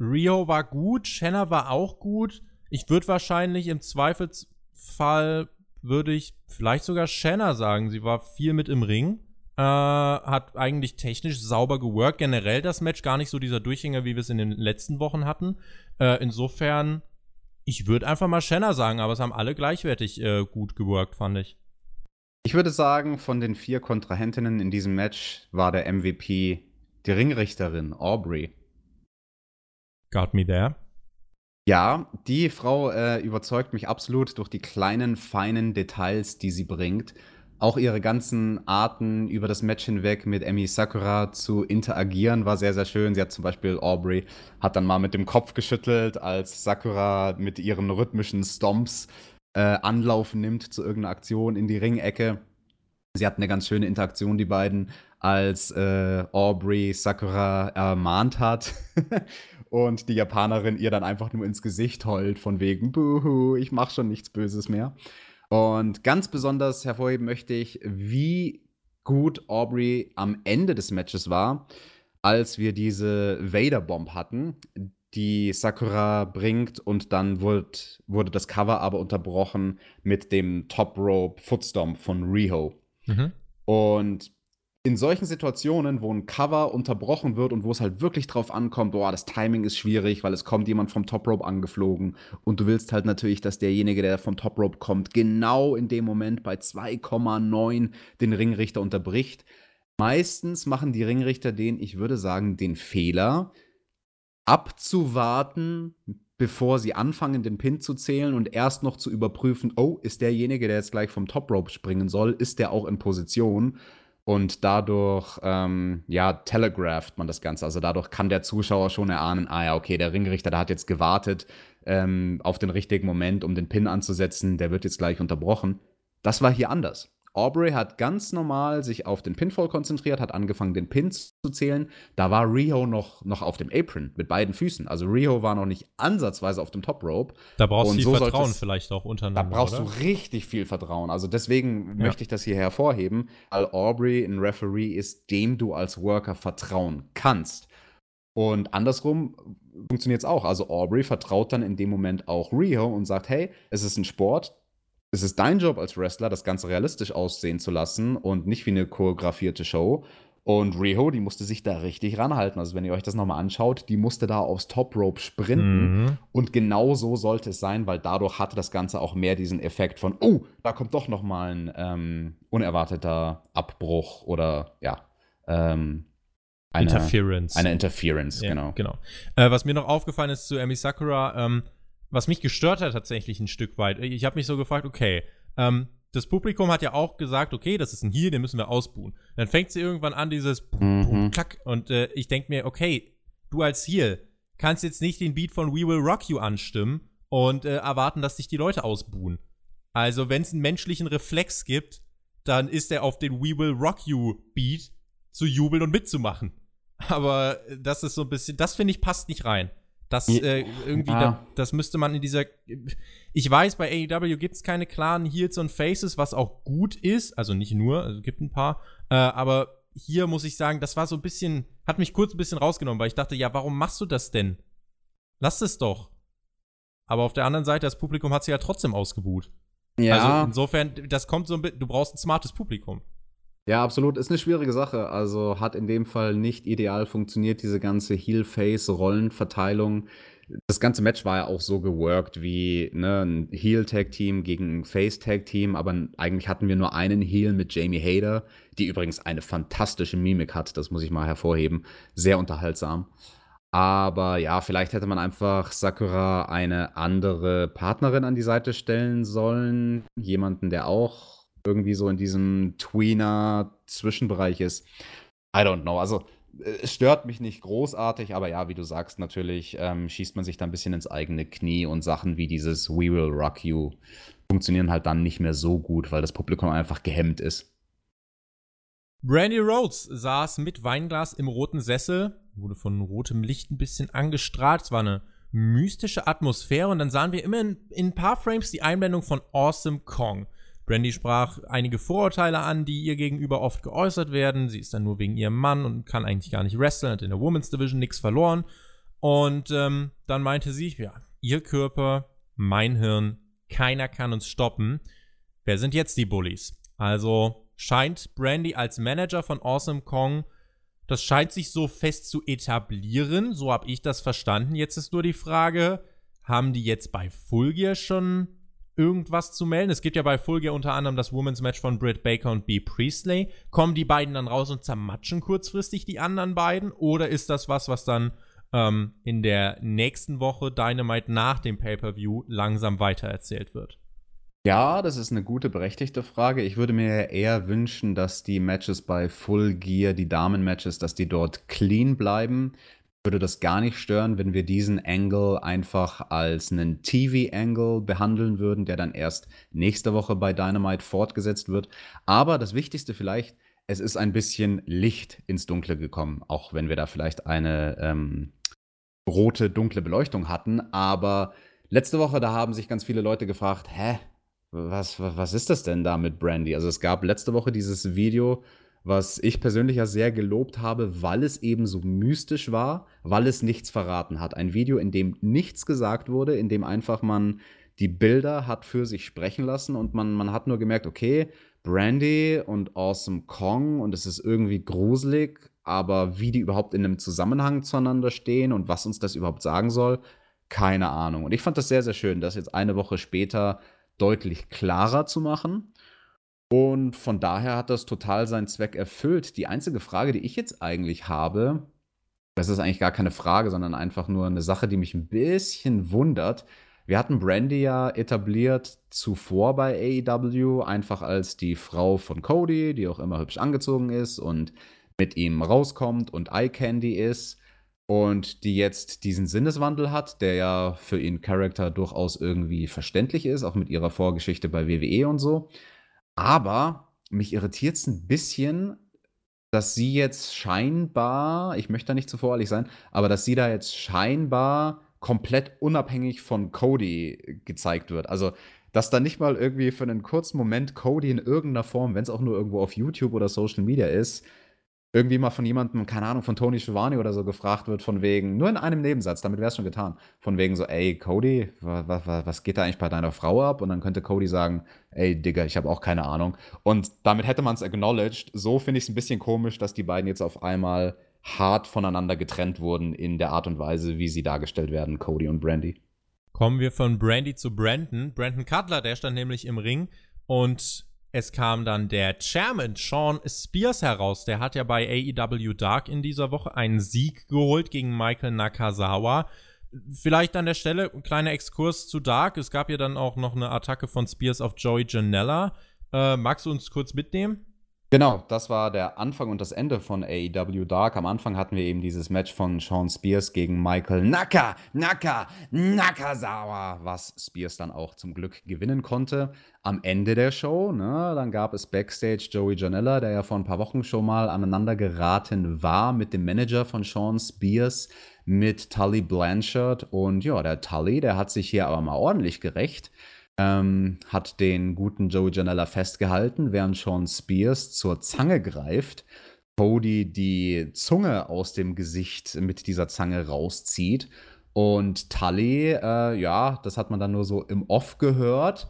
Speaker 1: Rio war gut, Shanna war auch gut. Ich würde wahrscheinlich im Zweifelsfall würde ich vielleicht sogar Shanna sagen. Sie war viel mit im Ring. Äh, hat eigentlich technisch sauber geworkt. Generell das Match gar nicht so dieser Durchhänger, wie wir es in den letzten Wochen hatten. Äh, insofern, ich würde einfach mal Shanna sagen, aber es haben alle gleichwertig äh, gut geworkt, fand ich.
Speaker 2: Ich würde sagen, von den vier Kontrahentinnen in diesem Match war der MVP die Ringrichterin Aubrey.
Speaker 1: Got me there.
Speaker 2: Ja, die Frau äh, überzeugt mich absolut durch die kleinen, feinen Details, die sie bringt. Auch ihre ganzen Arten über das Match hinweg mit Emi Sakura zu interagieren war sehr, sehr schön. Sie hat zum Beispiel Aubrey hat dann mal mit dem Kopf geschüttelt, als Sakura mit ihren rhythmischen Stomps äh, Anlauf nimmt zu irgendeiner Aktion in die Ringecke. Sie hatten eine ganz schöne Interaktion, die beiden, als äh, Aubrey Sakura ermahnt hat. [laughs] und die Japanerin ihr dann einfach nur ins Gesicht heult, von wegen, buhu, ich mach schon nichts Böses mehr. Und ganz besonders hervorheben möchte ich, wie gut Aubrey am Ende des Matches war, als wir diese Vader-Bomb hatten, die Sakura bringt und dann wurde, wurde das Cover aber unterbrochen mit dem Top Rope Footstomp von Riho. Mhm. Und in solchen Situationen, wo ein Cover unterbrochen wird und wo es halt wirklich drauf ankommt, boah, das Timing ist schwierig, weil es kommt jemand vom Top Rope angeflogen und du willst halt natürlich, dass derjenige, der vom Top Rope kommt, genau in dem Moment bei 2,9 den Ringrichter unterbricht. Meistens machen die Ringrichter den, ich würde sagen, den Fehler, abzuwarten, bevor sie anfangen, den Pin zu zählen und erst noch zu überprüfen, oh, ist derjenige, der jetzt gleich vom Top Rope springen soll, ist der auch in Position? Und dadurch, ähm, ja, telegrapht man das Ganze. Also dadurch kann der Zuschauer schon erahnen, ah ja, okay, der Ringrichter, der hat jetzt gewartet ähm, auf den richtigen Moment, um den Pin anzusetzen, der wird jetzt gleich unterbrochen. Das war hier anders. Aubrey hat ganz normal sich auf den Pinfall konzentriert, hat angefangen, den Pin zu zählen. Da war Rio noch, noch auf dem Apron mit beiden Füßen. Also Rio war noch nicht ansatzweise auf dem Top Rope.
Speaker 1: Da brauchst du so viel Vertrauen vielleicht auch untereinander.
Speaker 2: Da brauchst
Speaker 1: oder?
Speaker 2: du richtig viel Vertrauen. Also deswegen ja. möchte ich das hier hervorheben, weil Aubrey ein Referee ist, dem du als Worker vertrauen kannst. Und andersrum funktioniert es auch. Also Aubrey vertraut dann in dem Moment auch Rio und sagt, hey, es ist ein Sport, es ist dein Job als Wrestler, das Ganze realistisch aussehen zu lassen und nicht wie eine choreografierte Show. Und Riho, die musste sich da richtig ranhalten. Also, wenn ihr euch das nochmal anschaut, die musste da aufs Top Rope sprinten. Mhm. Und genau so sollte es sein, weil dadurch hatte das Ganze auch mehr diesen Effekt von, oh, da kommt doch nochmal ein ähm, unerwarteter Abbruch oder ja, ähm,
Speaker 1: eine Interference.
Speaker 2: Eine Interference,
Speaker 1: ja,
Speaker 2: genau.
Speaker 1: genau. Äh, was mir noch aufgefallen ist zu Emi Sakura, ähm, was mich gestört hat tatsächlich ein Stück weit. Ich habe mich so gefragt, okay, ähm, das Publikum hat ja auch gesagt, okay, das ist ein Heal, den müssen wir ausbuhen. Dann fängt sie irgendwann an, dieses mhm. Klack. Und äh, ich denke mir, okay, du als Heal kannst jetzt nicht den Beat von We Will Rock You anstimmen und äh, erwarten, dass sich die Leute ausbuhen. Also, wenn es einen menschlichen Reflex gibt, dann ist er auf den We Will Rock You Beat zu jubeln und mitzumachen. [laughs] Aber das ist so ein bisschen, das finde ich passt nicht rein. Das äh, irgendwie, ja. da, das müsste man in dieser. Ich weiß, bei AEW gibt es keine klaren Heels und Faces, was auch gut ist. Also nicht nur, also gibt ein paar. Äh, aber hier muss ich sagen, das war so ein bisschen, hat mich kurz ein bisschen rausgenommen, weil ich dachte, ja, warum machst du das denn? Lass es doch. Aber auf der anderen Seite, das Publikum hat sie ja trotzdem ausgebuht. Ja. Also insofern, das kommt so ein bisschen, du brauchst ein smartes Publikum.
Speaker 2: Ja, absolut. Ist eine schwierige Sache. Also hat in dem Fall nicht ideal funktioniert, diese ganze Heel-Face-Rollenverteilung. Das ganze Match war ja auch so geworkt wie ne, ein Heel-Tag-Team gegen ein Face-Tag-Team, aber eigentlich hatten wir nur einen Heel mit Jamie Hader, die übrigens eine fantastische Mimik hat, das muss ich mal hervorheben. Sehr unterhaltsam. Aber ja, vielleicht hätte man einfach Sakura eine andere Partnerin an die Seite stellen sollen. Jemanden, der auch irgendwie so in diesem Tweener-Zwischenbereich ist. I don't know. Also, äh, es stört mich nicht großartig, aber ja, wie du sagst, natürlich ähm, schießt man sich da ein bisschen ins eigene Knie und Sachen wie dieses We Will Rock You funktionieren halt dann nicht mehr so gut, weil das Publikum einfach gehemmt ist.
Speaker 1: Brandy Rhodes saß mit Weinglas im roten Sessel, wurde von rotem Licht ein bisschen angestrahlt. Es war eine mystische Atmosphäre und dann sahen wir immer in, in ein paar Frames die Einblendung von Awesome Kong. Brandy sprach einige Vorurteile an, die ihr gegenüber oft geäußert werden. Sie ist dann nur wegen ihrem Mann und kann eigentlich gar nicht wresteln, hat in der Women's Division nichts verloren. Und ähm, dann meinte sie, ja, ihr Körper, mein Hirn, keiner kann uns stoppen. Wer sind jetzt die Bullies? Also scheint Brandy als Manager von Awesome Kong, das scheint sich so fest zu etablieren, so habe ich das verstanden. Jetzt ist nur die Frage, haben die jetzt bei Full Gear schon irgendwas zu melden. Es gibt ja bei Full unter anderem das Women's Match von Britt Baker und B. Priestley. Kommen die beiden dann raus und zermatschen kurzfristig die anderen beiden? Oder ist das was, was dann ähm, in der nächsten Woche Dynamite nach dem Pay-Per-View langsam weitererzählt wird?
Speaker 2: Ja, das ist eine gute, berechtigte Frage. Ich würde mir eher wünschen, dass die Matches bei Full Gear, die Damen-Matches, dass die dort clean bleiben würde das gar nicht stören, wenn wir diesen Angle einfach als einen TV-Angle behandeln würden, der dann erst nächste Woche bei Dynamite fortgesetzt wird. Aber das Wichtigste vielleicht, es ist ein bisschen Licht ins Dunkle gekommen, auch wenn wir da vielleicht eine ähm, rote, dunkle Beleuchtung hatten. Aber letzte Woche, da haben sich ganz viele Leute gefragt, hä, was, was, ist das denn da mit Brandy? Also es gab letzte Woche dieses Video, was ich persönlich ja sehr gelobt habe, weil es eben so mystisch war, weil es nichts verraten hat. Ein Video, in dem nichts gesagt wurde, in dem einfach man die Bilder hat für sich sprechen lassen und man, man hat nur gemerkt, okay, Brandy und Awesome Kong und es ist irgendwie gruselig, aber wie die überhaupt in einem Zusammenhang zueinander stehen und was uns das überhaupt sagen soll, keine Ahnung. Und ich fand das sehr, sehr schön, das jetzt eine Woche später deutlich klarer zu machen. Und von daher hat das total seinen Zweck erfüllt. Die einzige Frage, die ich jetzt eigentlich habe, das ist eigentlich gar keine Frage, sondern einfach nur eine Sache, die mich ein bisschen wundert. Wir hatten Brandy ja etabliert zuvor bei AEW, einfach als die Frau von Cody, die auch immer hübsch angezogen ist und mit ihm rauskommt und Eye Candy ist und die jetzt diesen Sinneswandel hat, der ja für ihren Charakter durchaus irgendwie verständlich ist, auch mit ihrer Vorgeschichte bei WWE und so. Aber mich irritiert es ein bisschen, dass sie jetzt scheinbar, ich möchte da nicht zu voreilig sein, aber dass sie da jetzt scheinbar komplett unabhängig von Cody gezeigt wird. Also, dass da nicht mal irgendwie für einen kurzen Moment Cody in irgendeiner Form, wenn es auch nur irgendwo auf YouTube oder Social Media ist, irgendwie mal von jemandem, keine Ahnung, von Tony Schiavone oder so gefragt wird, von wegen, nur in einem Nebensatz, damit wäre es schon getan, von wegen so, ey, Cody, was, was, was geht da eigentlich bei deiner Frau ab? Und dann könnte Cody sagen, ey, Digga, ich habe auch keine Ahnung. Und damit hätte man es acknowledged. So finde ich es ein bisschen komisch, dass die beiden jetzt auf einmal hart voneinander getrennt wurden in der Art und Weise, wie sie dargestellt werden, Cody und Brandy.
Speaker 1: Kommen wir von Brandy zu Brandon. Brandon Cutler, der stand nämlich im Ring und es kam dann der Chairman Sean Spears heraus. Der hat ja bei AEW Dark in dieser Woche einen Sieg geholt gegen Michael Nakazawa. Vielleicht an der Stelle ein kleiner Exkurs zu Dark. Es gab ja dann auch noch eine Attacke von Spears auf Joey Janella. Äh, magst du uns kurz mitnehmen?
Speaker 2: Genau, das war der Anfang und das Ende von AEW Dark. Am Anfang hatten wir eben dieses Match von Sean Spears gegen Michael Naka, Naka, Nakazawa, was Spears dann auch zum Glück gewinnen konnte. Am Ende der Show, ne, dann gab es Backstage Joey Janella, der ja vor ein paar Wochen schon mal aneinander geraten war mit dem Manager von Sean Spears, mit Tully Blanchard. Und ja, der Tully, der hat sich hier aber mal ordentlich gerecht ähm, hat den guten Joey Janella festgehalten, während Sean Spears zur Zange greift, Cody die Zunge aus dem Gesicht mit dieser Zange rauszieht. Und Tully, äh, ja, das hat man dann nur so im Off gehört,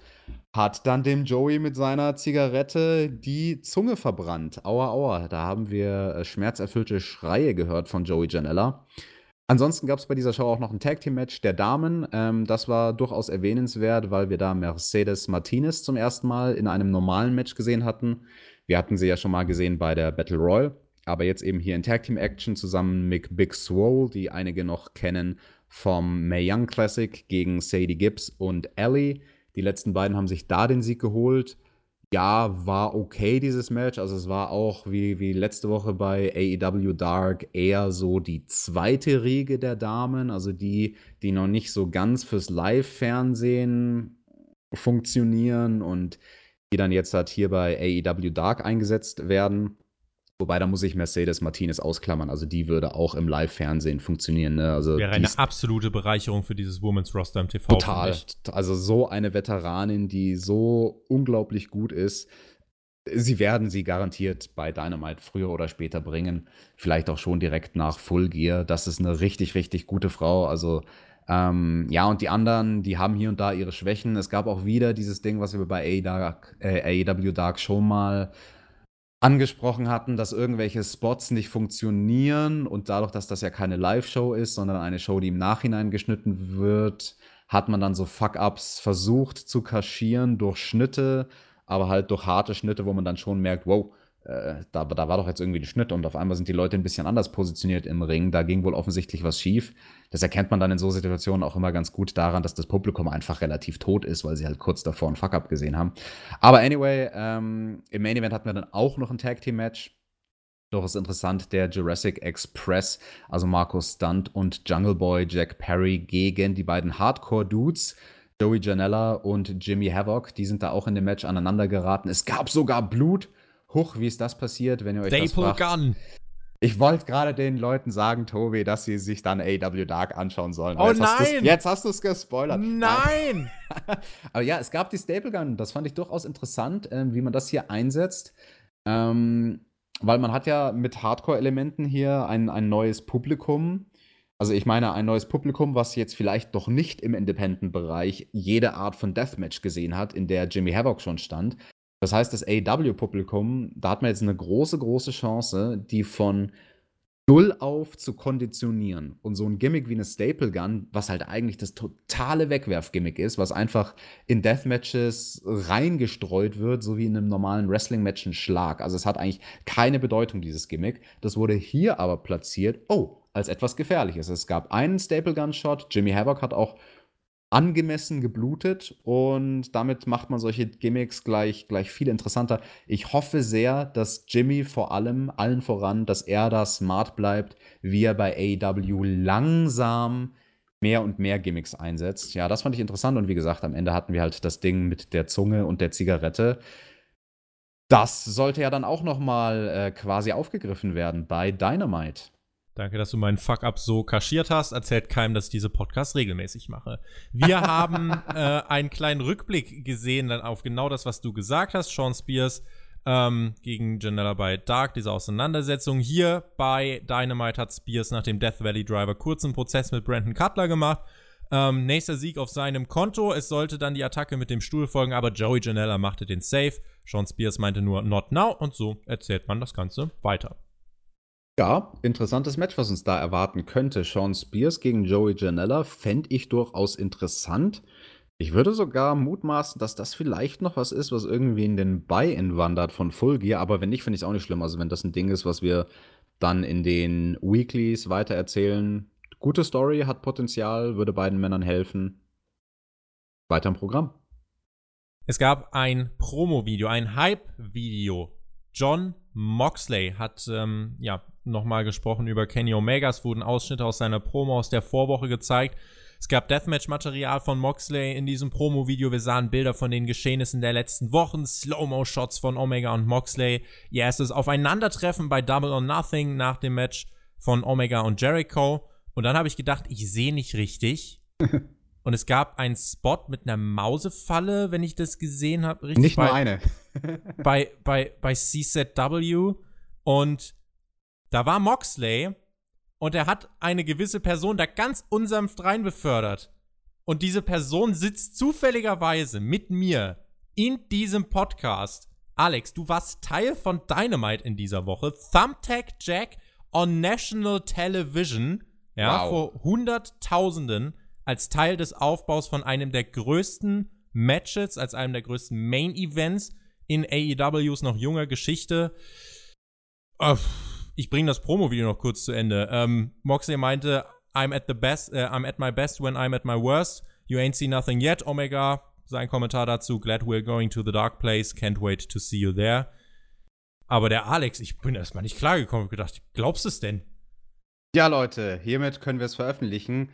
Speaker 2: hat dann dem Joey mit seiner Zigarette die Zunge verbrannt. Aua, aua. Da haben wir äh, schmerzerfüllte Schreie gehört von Joey Janella. Ansonsten gab es bei dieser Show auch noch ein Tag Team Match der Damen. Ähm, das war durchaus erwähnenswert, weil wir da Mercedes Martinez zum ersten Mal in einem normalen Match gesehen hatten. Wir hatten sie ja schon mal gesehen bei der Battle Royal, aber jetzt eben hier in Tag Team Action zusammen mit Big Swole, die einige noch kennen vom Mae Young Classic gegen Sadie Gibbs und Ellie. Die letzten beiden haben sich da den Sieg geholt ja, war okay, dieses Match. Also es war auch wie, wie letzte Woche bei AEW Dark eher so die zweite Riege der Damen, also die, die noch nicht so ganz fürs Live-Fernsehen funktionieren und die dann jetzt halt hier bei AEW Dark eingesetzt werden. Wobei, da muss ich Mercedes Martinez ausklammern. Also die würde auch im Live-Fernsehen funktionieren. Ne? Also
Speaker 1: Wäre eine absolute Bereicherung für dieses Women's Roster im TV.
Speaker 2: Total. Also so eine Veteranin, die so unglaublich gut ist. Sie werden sie garantiert bei Dynamite früher oder später bringen. Vielleicht auch schon direkt nach Full Gear. Das ist eine richtig, richtig gute Frau. Also ähm, ja, und die anderen, die haben hier und da ihre Schwächen. Es gab auch wieder dieses Ding, was wir bei AEW Dark, äh, AEW Dark schon mal angesprochen hatten, dass irgendwelche Spots nicht funktionieren und dadurch, dass das ja keine Live-Show ist, sondern eine Show, die im Nachhinein geschnitten wird, hat man dann so Fuck-Ups versucht zu kaschieren durch Schnitte, aber halt durch harte Schnitte, wo man dann schon merkt, wow, äh, da, da war doch jetzt irgendwie ein Schnitt und auf einmal sind die Leute ein bisschen anders positioniert im Ring. Da ging wohl offensichtlich was schief. Das erkennt man dann in so Situationen auch immer ganz gut daran, dass das Publikum einfach relativ tot ist, weil sie halt kurz davor ein Fuck-Up gesehen haben. Aber anyway, ähm, im Main Event hatten wir dann auch noch ein Tag-Team-Match. Doch ist interessant, der Jurassic Express, also Markus Stunt und Jungle Boy Jack Perry gegen die beiden Hardcore-Dudes. Joey Janella und Jimmy Havoc, die sind da auch in dem Match aneinander geraten. Es gab sogar Blut. Huch, wie ist das passiert, wenn ihr euch Staple das fragt? Gun. Ich wollte gerade den Leuten sagen, Tobi, dass sie sich dann AW Dark anschauen sollen.
Speaker 1: Oh jetzt nein! Hast
Speaker 2: jetzt hast du es gespoilert.
Speaker 1: Nein! [laughs]
Speaker 2: Aber ja, es gab die Staple Gun. Das fand ich durchaus interessant, äh, wie man das hier einsetzt. Ähm, weil man hat ja mit Hardcore-Elementen hier ein, ein neues Publikum. Also ich meine ein neues Publikum, was jetzt vielleicht noch nicht im Independent-Bereich jede Art von Deathmatch gesehen hat, in der Jimmy Havoc schon stand. Das heißt, das AEW-Publikum, da hat man jetzt eine große, große Chance, die von null auf zu konditionieren. Und so ein Gimmick wie eine Staple Gun, was halt eigentlich das totale Wegwerf-Gimmick ist, was einfach in Deathmatches reingestreut wird, so wie in einem normalen Wrestling-Match ein Schlag. Also es hat eigentlich keine Bedeutung, dieses Gimmick. Das wurde hier aber platziert, oh, als etwas Gefährliches. Es gab einen Staple Gun-Shot. Jimmy Havoc hat auch angemessen geblutet und damit macht man solche Gimmicks gleich, gleich viel interessanter. Ich hoffe sehr, dass Jimmy vor allem, allen voran, dass er da smart bleibt, wie er bei AEW langsam mehr und mehr Gimmicks einsetzt. Ja, das fand ich interessant und wie gesagt, am Ende hatten wir halt das Ding mit der Zunge und der Zigarette. Das sollte ja dann auch noch mal äh, quasi aufgegriffen werden bei Dynamite.
Speaker 1: Danke, dass du meinen Fuck-up so kaschiert hast. Erzählt keinem, dass ich diese Podcasts regelmäßig mache. Wir [laughs] haben äh, einen kleinen Rückblick gesehen dann auf genau das, was du gesagt hast. Sean Spears ähm, gegen Janella bei Dark, diese Auseinandersetzung. Hier bei Dynamite hat Spears nach dem Death Valley Driver kurzen Prozess mit Brandon Cutler gemacht. Ähm, nächster Sieg auf seinem Konto. Es sollte dann die Attacke mit dem Stuhl folgen, aber Joey Janella machte den Safe. Sean Spears meinte nur Not now und so erzählt man das Ganze weiter.
Speaker 2: Ja, interessantes Match, was uns da erwarten könnte. Sean Spears gegen Joey Janella fände ich durchaus interessant. Ich würde sogar mutmaßen, dass das vielleicht noch was ist, was irgendwie in den Buy-In wandert von Full Gear. Aber wenn nicht, finde ich es auch nicht schlimm. Also wenn das ein Ding ist, was wir dann in den Weeklies weitererzählen. Gute Story, hat Potenzial, würde beiden Männern helfen. Weiter im Programm.
Speaker 1: Es gab ein Promo-Video, ein Hype-Video. John Moxley hat ähm, ja nochmal gesprochen über Kenny Omega. Es wurden Ausschnitte aus seiner Promo aus der Vorwoche gezeigt. Es gab Deathmatch-Material von Moxley in diesem Promo-Video. Wir sahen Bilder von den Geschehnissen der letzten Wochen, Slow-Mo-Shots von Omega und Moxley. Ihr erstes Aufeinandertreffen bei Double or Nothing nach dem Match von Omega und Jericho. Und dann habe ich gedacht, ich sehe nicht richtig. [laughs] und es gab einen Spot mit einer Mausefalle, wenn ich das gesehen habe.
Speaker 2: Nicht bei, nur eine. [laughs]
Speaker 1: bei, bei, bei CZW. Und da war Moxley und er hat eine gewisse Person da ganz unsanft rein befördert. Und diese Person sitzt zufälligerweise mit mir in diesem Podcast. Alex, du warst Teil von Dynamite in dieser Woche. Thumbtack Jack on National Television. Ja, wow. vor Hunderttausenden als Teil des Aufbaus von einem der größten Matches, als einem der größten Main Events in AEWs noch junger Geschichte. Uff ich bringe das Promo-Video noch kurz zu Ende. Ähm, Moxley meinte, I'm at the best, uh, I'm at my best when I'm at my worst. You ain't seen nothing yet, Omega. Sein Kommentar dazu, glad we're going to the dark place, can't wait to see you there. Aber der Alex, ich bin erstmal nicht klargekommen, hab gedacht, glaubst du es denn?
Speaker 2: Ja, Leute, hiermit können wir es veröffentlichen.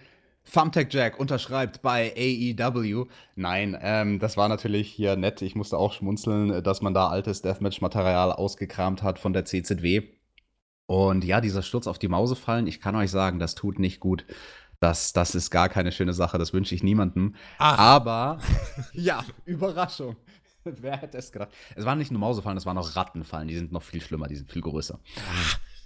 Speaker 2: Thumbtack Jack unterschreibt bei AEW. Nein, ähm, das war natürlich hier nett. Ich musste auch schmunzeln, dass man da altes Deathmatch-Material ausgekramt hat von der CZW. Und ja, dieser Sturz auf die Mause fallen, ich kann euch sagen, das tut nicht gut. Das, das ist gar keine schöne Sache, das wünsche ich niemandem. Ach. Aber, [laughs] ja, Überraschung. [laughs] Wer hätte es gedacht? Es waren nicht nur Mausefallen, es waren auch Rattenfallen, die sind noch viel schlimmer, die sind viel größer.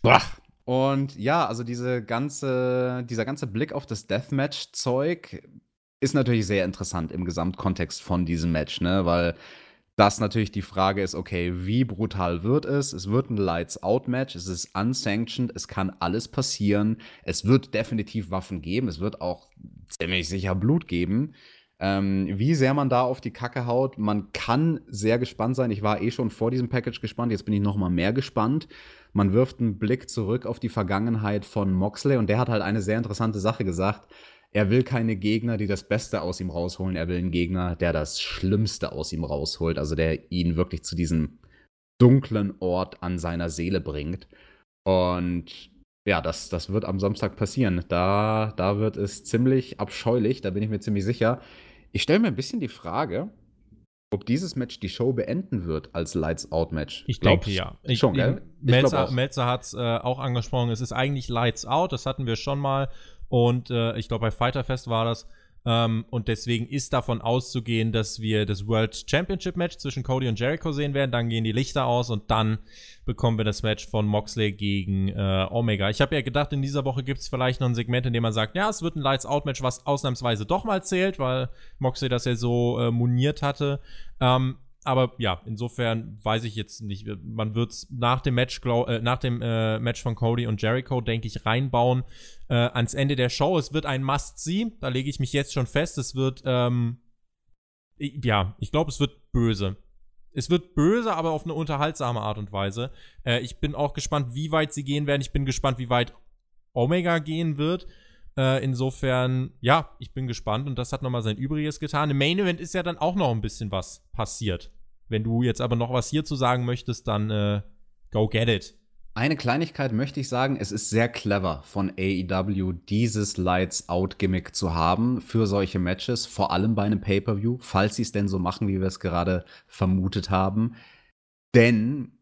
Speaker 2: Ach. Und ja, also diese ganze, dieser ganze Blick auf das Deathmatch-Zeug ist natürlich sehr interessant im Gesamtkontext von diesem Match, ne? Weil dass natürlich die Frage ist, okay, wie brutal wird es? Es wird ein Lights-Out-Match, es ist unsanctioned, es kann alles passieren. Es wird definitiv Waffen geben, es wird auch ziemlich sicher Blut geben. Ähm, wie sehr man da auf die Kacke haut, man kann sehr gespannt sein. Ich war eh schon vor diesem Package gespannt, jetzt bin ich noch mal mehr gespannt. Man wirft einen Blick zurück auf die Vergangenheit von Moxley und der hat halt eine sehr interessante Sache gesagt er will keine Gegner, die das Beste aus ihm rausholen. Er will einen Gegner, der das Schlimmste aus ihm rausholt. Also der ihn wirklich zu diesem dunklen Ort an seiner Seele bringt. Und ja, das, das wird am Samstag passieren. Da, da wird es ziemlich abscheulich, da bin ich mir ziemlich sicher. Ich stelle mir ein bisschen die Frage, ob dieses Match die Show beenden wird als Lights-Out-Match.
Speaker 1: Ich denke ja. Ich, schon, gell? Melzer, Melzer hat es äh, auch angesprochen. Es ist eigentlich Lights Out. Das hatten wir schon mal. Und äh, ich glaube, bei Fighterfest war das. Ähm, und deswegen ist davon auszugehen, dass wir das World Championship Match zwischen Cody und Jericho sehen werden. Dann gehen die Lichter aus und dann bekommen wir das Match von Moxley gegen äh, Omega. Ich habe ja gedacht, in dieser Woche gibt es vielleicht noch ein Segment, in dem man sagt, ja, es wird ein Lights Out Match, was ausnahmsweise doch mal zählt, weil Moxley das ja so äh, moniert hatte. Ähm, aber ja, insofern weiß ich jetzt nicht. Man wird es nach dem Match, glaub, äh, nach dem äh, Match von Cody und Jericho, denke ich, reinbauen äh, ans Ende der Show. Es wird ein Must-See. Da lege ich mich jetzt schon fest. Es wird, ähm, ja, ich glaube, es wird böse. Es wird böse, aber auf eine unterhaltsame Art und Weise. Äh, ich bin auch gespannt, wie weit sie gehen werden. Ich bin gespannt, wie weit Omega gehen wird. Äh, insofern, ja, ich bin gespannt und das hat nochmal sein Übriges getan. Im Main Event ist ja dann auch noch ein bisschen was passiert. Wenn du jetzt aber noch was hierzu sagen möchtest, dann äh, go get it.
Speaker 2: Eine Kleinigkeit möchte ich sagen, es ist sehr clever von AEW, dieses Lights Out Gimmick zu haben für solche Matches, vor allem bei einem Pay-per-View, falls sie es denn so machen, wie wir es gerade vermutet haben. Denn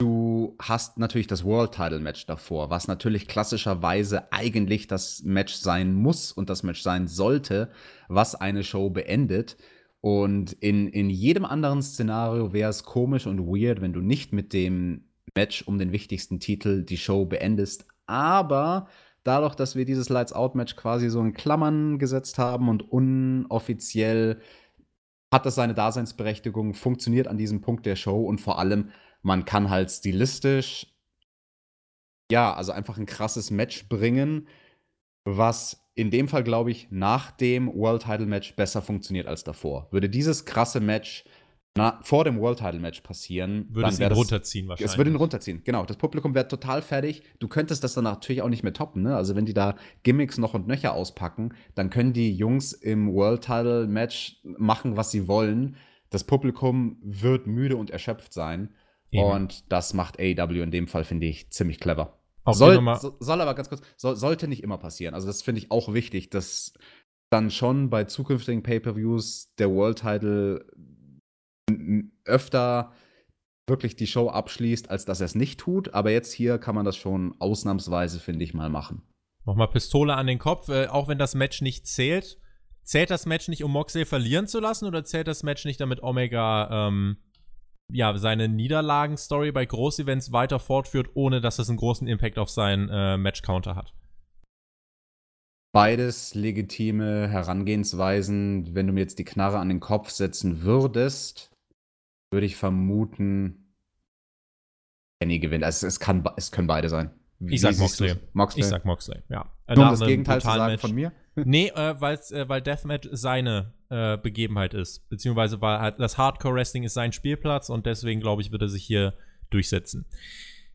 Speaker 2: Du hast natürlich das World Title Match davor, was natürlich klassischerweise eigentlich das Match sein muss und das Match sein sollte, was eine Show beendet. Und in, in jedem anderen Szenario wäre es komisch und weird, wenn du nicht mit dem Match um den wichtigsten Titel die Show beendest. Aber dadurch, dass wir dieses Lights Out Match quasi so in Klammern gesetzt haben und unoffiziell hat das seine Daseinsberechtigung, funktioniert an diesem Punkt der Show und vor allem man kann halt stilistisch, ja, also einfach ein krasses Match bringen, was in dem Fall, glaube ich, nach dem World Title Match besser funktioniert als davor. Würde dieses krasse Match na, vor dem World Title Match passieren,
Speaker 1: würde es ihn das, runterziehen wahrscheinlich.
Speaker 2: Es würde ihn runterziehen, genau. Das Publikum wäre total fertig. Du könntest das dann natürlich auch nicht mehr toppen, ne? Also wenn die da Gimmicks noch und nöcher auspacken, dann können die Jungs im World Title Match machen, was sie wollen. Das Publikum wird müde und erschöpft sein. Eben. Und das macht AEW in dem Fall, finde ich, ziemlich clever. Soll, soll, aber ganz kurz, soll, sollte nicht immer passieren. Also, das finde ich auch wichtig, dass dann schon bei zukünftigen Pay-Per-Views der World Title öfter wirklich die Show abschließt, als dass er es nicht tut. Aber jetzt hier kann man das schon ausnahmsweise, finde ich, mal machen.
Speaker 1: Nochmal Pistole an den Kopf, äh, auch wenn das Match nicht zählt. Zählt das Match nicht, um Moxley verlieren zu lassen, oder zählt das Match nicht, damit Omega ähm, ja, seine Niederlagen-Story bei Großevents weiter fortführt, ohne dass es einen großen Impact auf seinen äh, Match-Counter hat.
Speaker 2: Beides legitime Herangehensweisen. Wenn du mir jetzt die Knarre an den Kopf setzen würdest, würde ich vermuten, Kenny gewinnt. Also es, kann, es können beide sein.
Speaker 1: Wie, ich sag Moxley. Moxley. Ich sag Moxley, ja.
Speaker 2: Nur um das Gegenteil zu sagen von mir?
Speaker 1: Nee, äh, äh, weil Deathmatch seine äh, Begebenheit ist. Beziehungsweise weil halt das Hardcore-Wrestling ist sein Spielplatz und deswegen, glaube ich, wird er sich hier durchsetzen.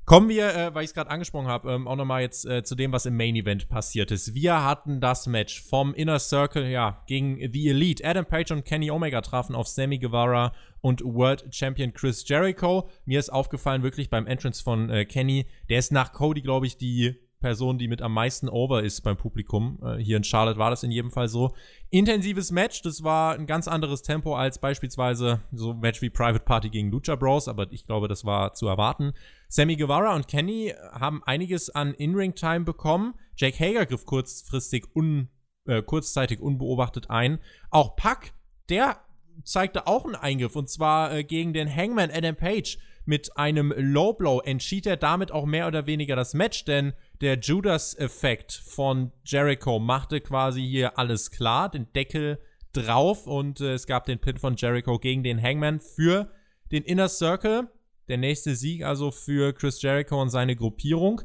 Speaker 1: Kommen wir, äh, weil ich es gerade angesprochen habe, ähm, auch nochmal jetzt äh, zu dem, was im Main Event passiert ist. Wir hatten das Match vom Inner Circle, ja, gegen The Elite. Adam Page und Kenny Omega trafen auf Sammy Guevara und World Champion Chris Jericho. Mir ist aufgefallen, wirklich beim Entrance von äh, Kenny, der ist nach Cody, glaube ich, die Person, die mit am meisten over ist beim Publikum. Äh, hier in Charlotte war das in jedem Fall so. Intensives Match, das war ein ganz anderes Tempo als beispielsweise so ein Match wie Private Party gegen Lucha Bros, aber ich glaube, das war zu erwarten. Sammy Guevara und Kenny haben einiges an In-Ring-Time bekommen. Jake Hager griff kurzfristig un, äh, kurzzeitig unbeobachtet ein. Auch Puck, der zeigte auch einen Eingriff und zwar äh, gegen den Hangman Adam Page mit einem Low Blow entschied er damit auch mehr oder weniger das Match, denn der Judas-Effekt von Jericho machte quasi hier alles klar, den Deckel drauf und äh, es gab den Pin von Jericho gegen den Hangman für den Inner Circle. Der nächste Sieg also für Chris Jericho und seine Gruppierung.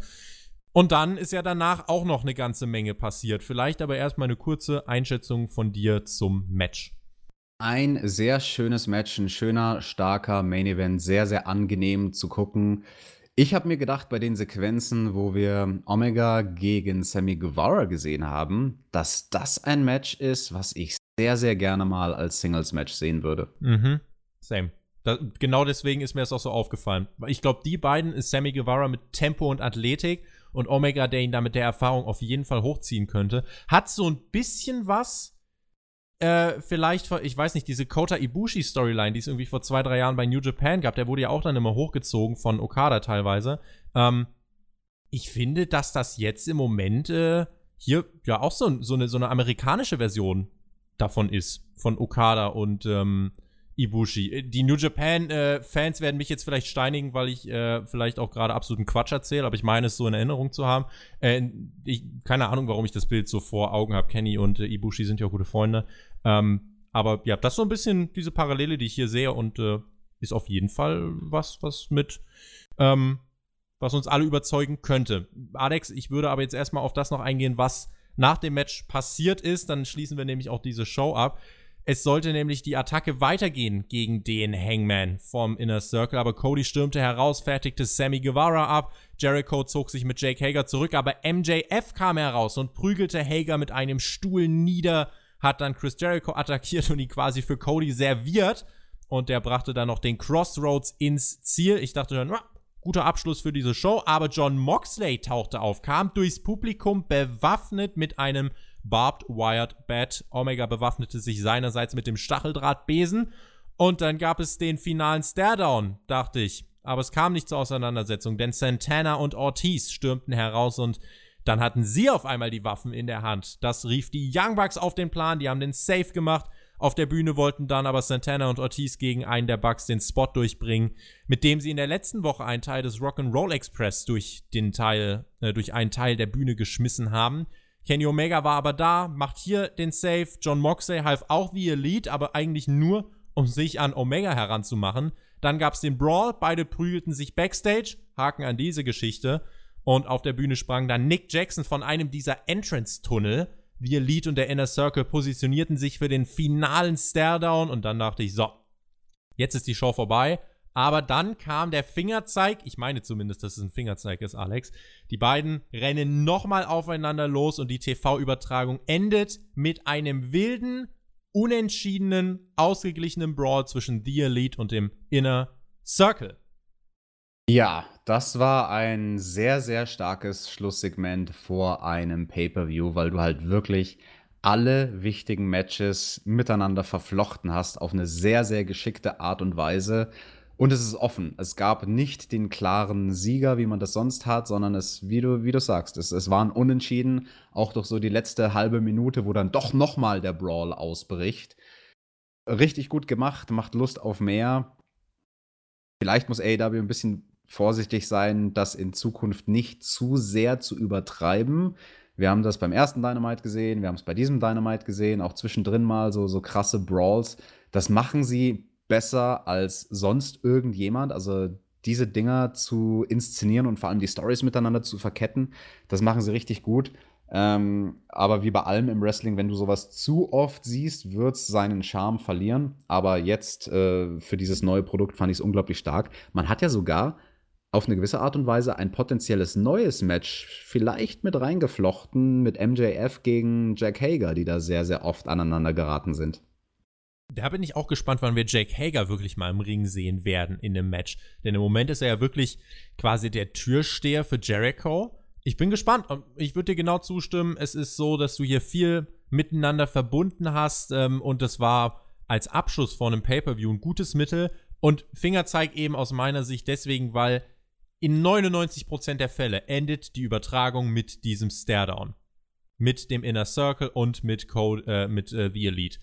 Speaker 1: Und dann ist ja danach auch noch eine ganze Menge passiert. Vielleicht aber erstmal eine kurze Einschätzung von dir zum Match.
Speaker 2: Ein sehr schönes Match, ein schöner, starker Main Event, sehr, sehr angenehm zu gucken. Ich habe mir gedacht, bei den Sequenzen, wo wir Omega gegen Sammy Guevara gesehen haben, dass das ein Match ist, was ich sehr, sehr gerne mal als Singles-Match sehen würde.
Speaker 1: Mhm. Same. Da, genau deswegen ist mir das auch so aufgefallen. Ich glaube, die beiden ist Sammy Guevara mit Tempo und Athletik und Omega, der ihn da mit der Erfahrung auf jeden Fall hochziehen könnte. Hat so ein bisschen was äh, vielleicht, ich weiß nicht, diese Kota Ibushi-Storyline, die es irgendwie vor zwei, drei Jahren bei New Japan gab, der wurde ja auch dann immer hochgezogen von Okada teilweise. Ähm, ich finde, dass das jetzt im Moment äh, hier ja auch so, so, eine, so eine amerikanische Version davon ist. Von Okada und ähm, Ibushi. Die New Japan-Fans äh, werden mich jetzt vielleicht steinigen, weil ich äh, vielleicht auch gerade absoluten Quatsch erzähle, aber ich meine es so in Erinnerung zu haben. Äh, ich, keine Ahnung, warum ich das Bild so vor Augen habe. Kenny und äh, Ibushi sind ja auch gute Freunde. Ähm, aber ja, das ist so ein bisschen diese Parallele, die ich hier sehe und äh, ist auf jeden Fall was, was mit, ähm, was uns alle überzeugen könnte. Alex, ich würde aber jetzt erstmal auf das noch eingehen, was nach dem Match passiert ist. Dann schließen wir nämlich auch diese Show ab. Es sollte nämlich die Attacke weitergehen gegen den Hangman vom Inner Circle, aber Cody stürmte heraus, fertigte Sammy Guevara ab. Jericho zog sich mit Jake Hager zurück, aber MJF kam heraus und prügelte Hager mit einem Stuhl nieder, hat dann Chris Jericho attackiert und ihn quasi für Cody serviert. Und der brachte dann noch den Crossroads ins Ziel. Ich dachte dann, guter Abschluss für diese Show. Aber John Moxley tauchte auf, kam durchs Publikum bewaffnet mit einem Barbed Wired Bat. Omega bewaffnete sich seinerseits mit dem Stacheldrahtbesen. Und dann gab es den finalen Staredown, dachte ich. Aber es kam nicht zur Auseinandersetzung, denn Santana und Ortiz stürmten heraus und dann hatten sie auf einmal die Waffen in der Hand. Das rief die Young Bucks auf den Plan, die haben den Safe gemacht. Auf der Bühne wollten dann aber Santana und Ortiz gegen einen der Bucks den Spot durchbringen, mit dem sie in der letzten Woche einen Teil des Rock'n'Roll Express durch den Teil, äh, durch einen Teil der Bühne geschmissen haben. Kenny Omega war aber da, macht hier den Save. John Moxley half auch wie Elite, aber eigentlich nur, um sich an Omega heranzumachen. Dann gab es den Brawl, beide prügelten sich backstage, Haken an diese Geschichte. Und auf der Bühne sprang dann Nick Jackson von einem dieser Entrance-Tunnel. The Elite und der Inner Circle positionierten sich für den finalen Staredown und dann dachte ich, so, jetzt ist die Show vorbei. Aber dann kam der Fingerzeig, ich meine zumindest, dass es ein Fingerzeig ist, Alex. Die beiden rennen nochmal aufeinander los und die TV-Übertragung endet mit einem wilden, unentschiedenen, ausgeglichenen Brawl zwischen The Elite und dem Inner Circle.
Speaker 2: Ja, das war ein sehr, sehr starkes Schlusssegment vor einem Pay-per-view, weil du halt wirklich alle wichtigen Matches miteinander verflochten hast auf eine sehr, sehr geschickte Art und Weise. Und es ist offen. Es gab nicht den klaren Sieger, wie man das sonst hat, sondern es, wie du, wie du sagst, es, es waren unentschieden, auch durch so die letzte halbe Minute, wo dann doch nochmal der Brawl ausbricht. Richtig gut gemacht, macht Lust auf mehr. Vielleicht muss AEW ein bisschen vorsichtig sein, das in Zukunft nicht zu sehr zu übertreiben. Wir haben das beim ersten Dynamite gesehen, wir haben es bei diesem Dynamite gesehen, auch zwischendrin mal so, so krasse Brawls. Das machen sie besser als sonst irgendjemand. Also diese Dinger zu inszenieren und vor allem die Stories miteinander zu verketten, das machen sie richtig gut. Ähm, aber wie bei allem im Wrestling, wenn du sowas zu oft siehst, wird es seinen Charme verlieren. Aber jetzt äh, für dieses neue Produkt fand ich es unglaublich stark. Man hat ja sogar auf eine gewisse Art und Weise ein potenzielles neues Match vielleicht mit reingeflochten mit MJF gegen Jack Hager, die da sehr, sehr oft aneinander geraten sind.
Speaker 1: Da bin ich auch gespannt, wann wir Jake Hager wirklich mal im Ring sehen werden in einem Match. Denn im Moment ist er ja wirklich quasi der Türsteher für Jericho. Ich bin gespannt. Ich würde dir genau zustimmen. Es ist so, dass du hier viel miteinander verbunden hast. Ähm, und das war als Abschluss vor einem Pay-Per-View ein gutes Mittel. Und Fingerzeig eben aus meiner Sicht deswegen, weil in 99% der Fälle endet die Übertragung mit diesem Staredown. Mit dem Inner Circle und mit, Code, äh, mit äh, The Elite.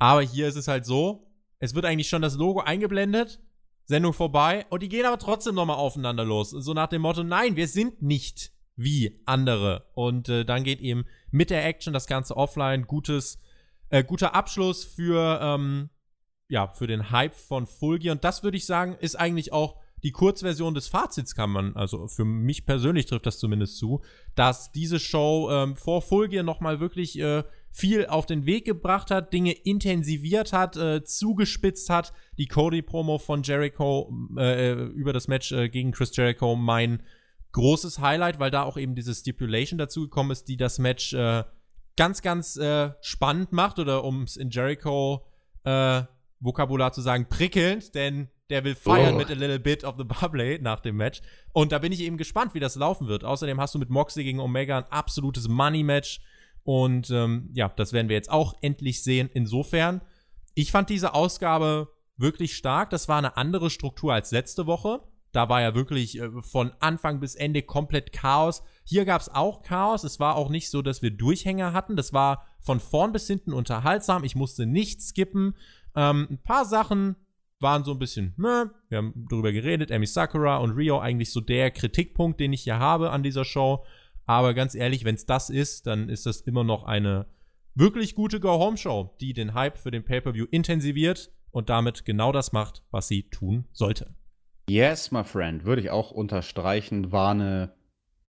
Speaker 1: Aber hier ist es halt so, es wird eigentlich schon das Logo eingeblendet, Sendung vorbei und die gehen aber trotzdem nochmal aufeinander los. So nach dem Motto, nein, wir sind nicht wie andere. Und äh, dann geht eben mit der Action das Ganze offline. Gutes, äh, guter Abschluss für, ähm, ja, für den Hype von Full Gear. Und das würde ich sagen, ist eigentlich auch die Kurzversion des Fazits kann man, also für mich persönlich trifft das zumindest zu, dass diese Show ähm, vor Full nochmal wirklich äh, viel auf den Weg gebracht hat, Dinge intensiviert hat, äh, zugespitzt hat. Die Cody-Promo von Jericho äh, über das Match äh, gegen Chris Jericho mein großes Highlight, weil da auch eben diese Stipulation dazu gekommen ist, die das Match äh, ganz, ganz äh, spannend macht oder um es in Jericho äh, Vokabular zu sagen, prickelnd, denn der will feiern oh. mit a little bit of the bubbly nach dem Match. Und da bin ich eben gespannt, wie das laufen wird. Außerdem hast du mit Moxley gegen Omega ein absolutes Money-Match. Und ähm, ja, das werden wir jetzt auch endlich sehen. Insofern, ich fand diese Ausgabe wirklich stark. Das war eine andere Struktur als letzte Woche. Da war ja wirklich äh, von Anfang bis Ende komplett Chaos. Hier gab es auch Chaos. Es war auch nicht so, dass wir Durchhänger hatten. Das war von vorn bis hinten unterhaltsam. Ich musste nicht skippen. Ähm, ein paar Sachen waren so ein bisschen, meh. wir haben drüber geredet, Amy Sakura und Rio eigentlich so der Kritikpunkt, den ich hier habe an dieser Show. Aber ganz ehrlich, wenn es das ist, dann ist das immer noch eine wirklich gute Go-Home-Show, die den Hype für den Pay-Per-View intensiviert und damit genau das macht, was sie tun sollte.
Speaker 2: Yes, my friend, würde ich auch unterstreichen, war eine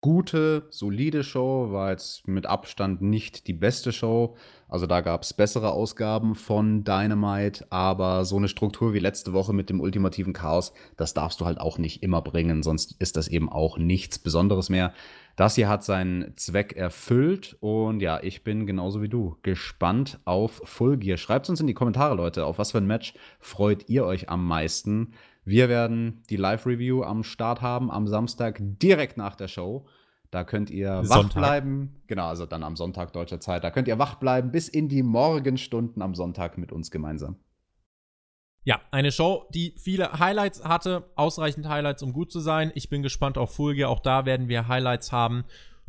Speaker 2: gute, solide Show, war jetzt mit Abstand nicht die beste Show. Also da gab es bessere Ausgaben von Dynamite, aber so eine Struktur wie letzte Woche mit dem ultimativen Chaos, das darfst du halt auch nicht immer bringen, sonst ist das eben auch nichts Besonderes mehr. Das hier hat seinen Zweck erfüllt und ja, ich bin genauso wie du gespannt auf Full Gear. Schreibt uns in die Kommentare, Leute, auf was für ein Match freut ihr euch am meisten? Wir werden die Live-Review am Start haben, am Samstag, direkt nach der Show. Da könnt ihr Sonntag. wach bleiben. Genau, also dann am Sonntag deutscher Zeit. Da könnt ihr wach bleiben bis in die Morgenstunden am Sonntag mit uns gemeinsam.
Speaker 1: Ja, eine Show, die viele Highlights hatte, ausreichend Highlights, um gut zu sein. Ich bin gespannt auf Folge. Auch da werden wir Highlights haben.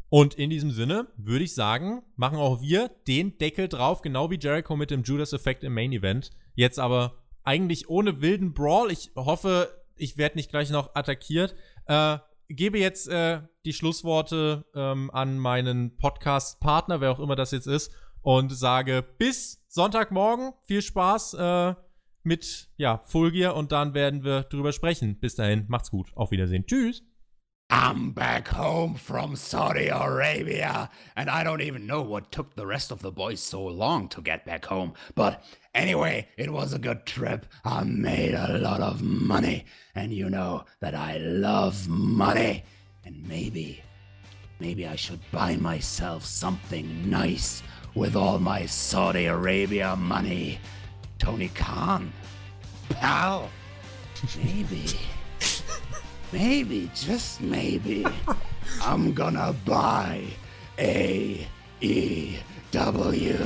Speaker 1: Und in diesem Sinne würde ich sagen, machen auch wir den Deckel drauf, genau wie Jericho mit dem Judas Effect im Main Event. Jetzt aber eigentlich ohne wilden Brawl. Ich hoffe, ich werde nicht gleich noch attackiert. Äh, gebe jetzt äh, die Schlussworte ähm, an meinen Podcast-Partner, wer auch immer das jetzt ist, und sage bis Sonntagmorgen. Viel Spaß äh, mit ja, Gear und dann werden wir drüber sprechen. Bis dahin, macht's gut. Auf Wiedersehen. Tschüss.
Speaker 3: I'm back home from Saudi Arabia, and I don't even know what took the rest of the boys so long to get back home. But anyway, it was a good trip. I made a lot of money, and you know that I love money. And maybe, maybe I should buy myself something nice with all my Saudi Arabia money. Tony Khan, pal, maybe. Maybe, just maybe, [laughs] I'm gonna buy A E W.